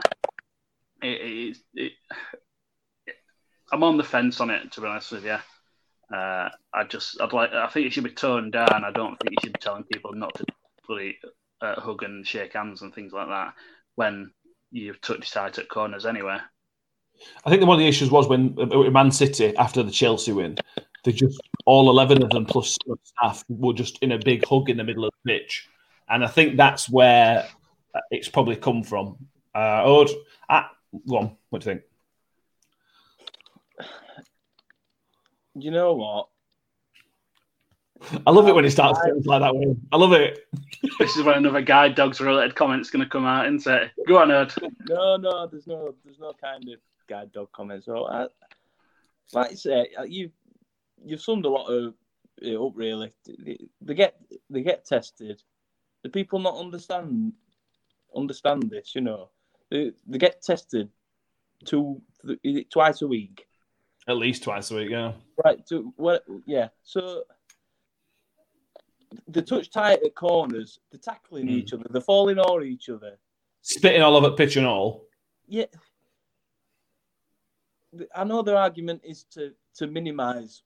It, it, it, I'm on the fence on it, to be honest with you. Uh, I just, I'd like, I think it should be toned down. I don't think you should be telling people not to fully uh, hug and shake hands and things like that when you've touched tight at corners anyway. I think one of the issues was when uh, Man City after the Chelsea win, they just all eleven of them plus staff were just in a big hug in the middle of the pitch, and I think that's where uh, it's probably come from. Uh, Ode, ah, go on. What do you think? You know what? I love it when he starts things like that. Way. I love it. this is when another guide dogs related comment's going to come out and say, "Go on, Ed." No, no, there's no, there's no kind of guide dog comment. So, I, like I say, uh, you you've summed a lot of it up. Really, they get they get tested. The people not understand understand this. You know, they they get tested two twice a week. At least twice a week, yeah. Right. To what? Yeah. So they touch tight at corners. They're tackling mm. each other. They're falling over each other. Spitting all over pitch and all. Yeah. I know their argument is to to minimise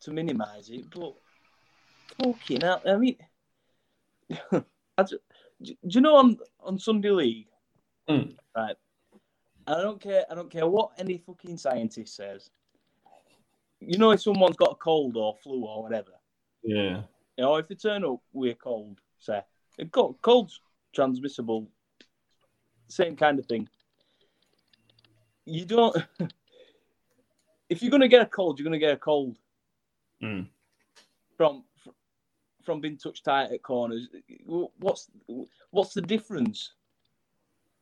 to minimise it, but fucking hell, I mean, I just, do you know on on Sunday League, mm. right? I don't care. I don't care what any fucking scientist says. You know, if someone's got a cold or flu or whatever, yeah. You know, if they turn up with a cold, say, a cold, cold's transmissible, same kind of thing. You don't. if you're going to get a cold, you're going to get a cold. Mm. From from being touched tight at corners, what's what's the difference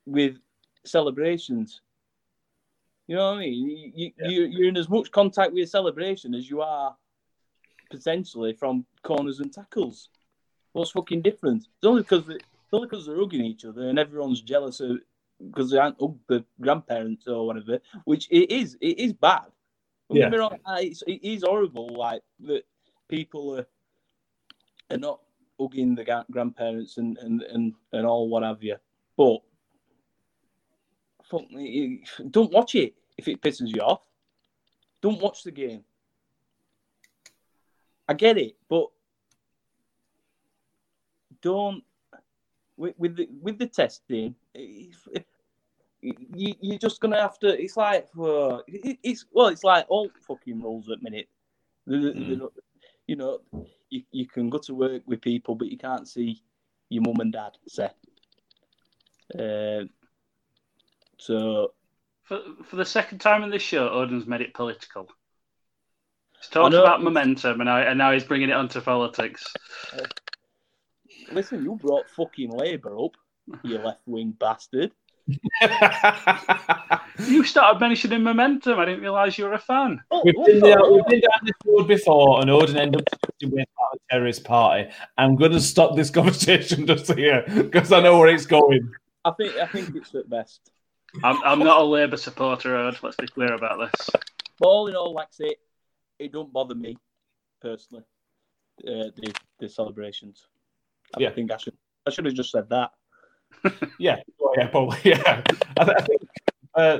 with celebrations? You know what I mean? You, yeah. you, you're in as much contact with a celebration as you are potentially from corners and tackles. What's fucking different? It's only because they, it's only because they're hugging each other and everyone's jealous of because they aren't the grandparents or whatever. Which it is. It is bad. Yeah. Wrong, it's, it is horrible. Like that people are are not hugging the grandparents and and and, and all what have you. But don't watch it if it pisses you off. Don't watch the game. I get it, but don't with, with the with the testing. If, you, you're just gonna have to. It's like uh, it's well, it's like all fucking rules at minute. Mm. You know, you, you can go to work with people, but you can't see your mum and dad. Say, uh, so for for the second time in this show, Odin's made it political. He's talked about momentum, and now, and now he's bringing it onto politics. listen, you brought fucking Labour up, you left wing bastard. you started mentioning momentum. I didn't realise you were a fan. Oh, we've, been there, we've been down this road before, and Odin ended up with a terrorist party. I'm going to stop this conversation just here because I know where it's going. I think I think it's at best. I'm, I'm not a Labour supporter, Ed. Let's be clear about this. But all in all, like I say, it don't bother me personally. Uh, the the celebrations. I yeah. think I should I should have just said that. Yeah, yeah, probably. Yeah, I, th- I think uh,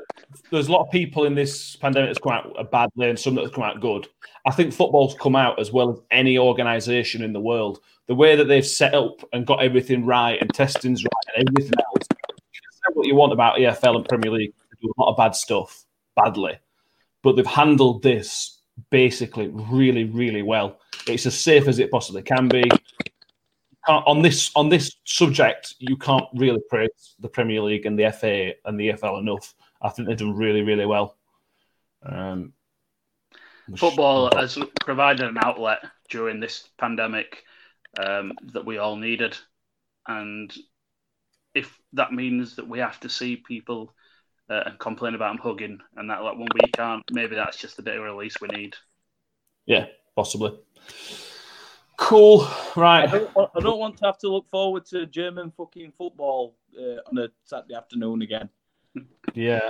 there's a lot of people in this pandemic that's come out badly and some that have come out good. I think football's come out as well as any organisation in the world. The way that they've set up and got everything right and testing's right and everything else. You what you want about EFL and Premier League. They do a lot of bad stuff badly, but they've handled this basically really, really well. It's as safe as it possibly can be on this on this subject, you can't really praise the Premier League and the FA and the EFL enough. I think they've done really, really well. Um, Football has provided an outlet during this pandemic um, that we all needed, and if that means that we have to see people uh, and complain about them hugging and that like when we can't, maybe that's just a bit of release we need. Yeah, possibly. Cool. Right. I don't, I don't, want to have to look forward to German fucking football uh, on a Saturday afternoon again. Yeah.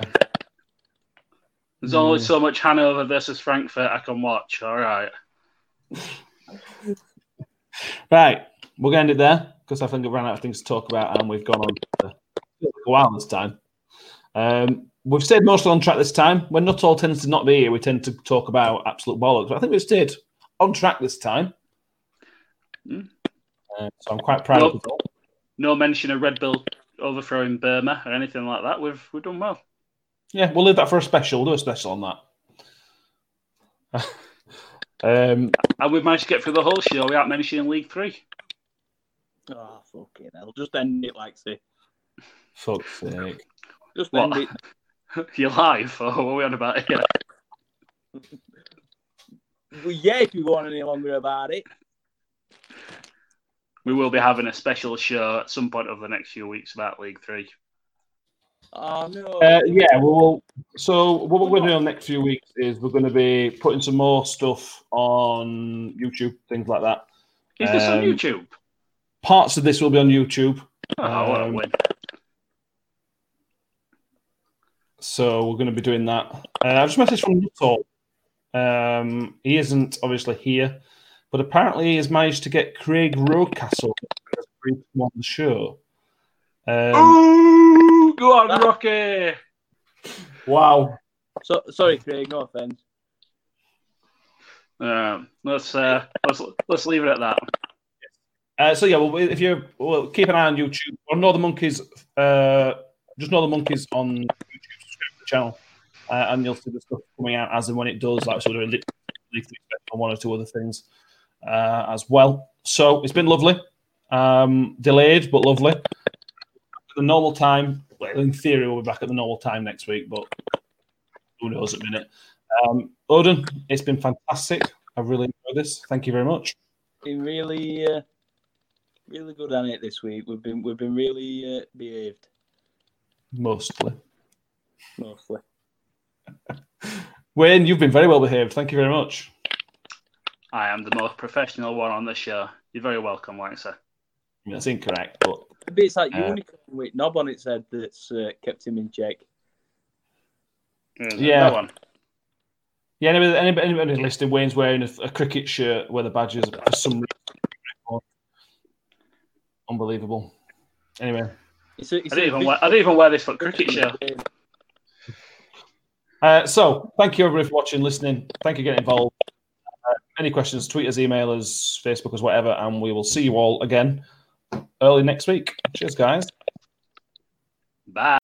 There's only so much Hanover versus Frankfurt I can watch. All right. right. We're going to end it there because I think we've run out of things to talk about and we've gone on for a while this time. Um, we've stayed mostly on track this time. When Nuttall tends to not be here, we tend to talk about absolute bollocks. But I think we've stayed on track this time. Mm. Uh, so I'm quite proud no, of it. No mention of Red Bull overthrowing Burma or anything like that. We've we've done well. Yeah, we'll leave that for a special. We'll do a special on that. um, and we've managed to get through the whole show without mentioning League Three. Oh fucking hell! Just end it like say. Fuck's sake! Just what? end it. You're live, or what are we on about here? well, yeah, if you go on any longer about it we will be having a special show at some point over the next few weeks about League Three. Oh no! Uh, yeah, we'll. So what we're going to do in the next few weeks is we're going to be putting some more stuff on YouTube, things like that. Is this um, on YouTube? Parts of this will be on YouTube. Oh, um, what a win! So we're going to be doing that. Uh, I've just messaged from Nuttall. Um, he isn't obviously here, but apparently he has managed to get Craig Rocastle on the show. Um, Ooh, go on, Rocky! Wow. So, sorry, Craig. No offense. Um, let's uh, let's let's leave it at that. Uh, so yeah, well, if you well, keep an eye on YouTube or Know the Monkeys, uh, just Know the Monkeys on YouTube, subscribe to the channel, uh, and you'll see the stuff coming out as and when it does, like sort of on one or two other things uh, as well. So it's been lovely. Um, delayed, but lovely. the normal time. In theory, we'll be back at the normal time next week, but who knows at the minute. Um, Odin, it's been fantastic. I've really enjoyed this. Thank you very much. Been really, uh, really good on it this week. We've been, we've been really uh, behaved. Mostly. Mostly. Wayne, you've been very well behaved. Thank you very much. I am the most professional one on the show. You're very welcome, Lancer. That's incorrect, but maybe it's like uh, unicorn with knob on its head that's uh, kept him in check. Yeah. One. Yeah, anybody, anybody, anybody listening, Wayne's wearing a, a, cricket shirt where the badges for some reason. Unbelievable. Anyway. It's a, it's I, didn't even wear, I didn't even wear this for cricket show. Uh, so, thank you everybody for watching, listening. Thank you for getting involved any questions, tweet us, email us, Facebook us, whatever, and we will see you all again early next week. Cheers, guys. Bye.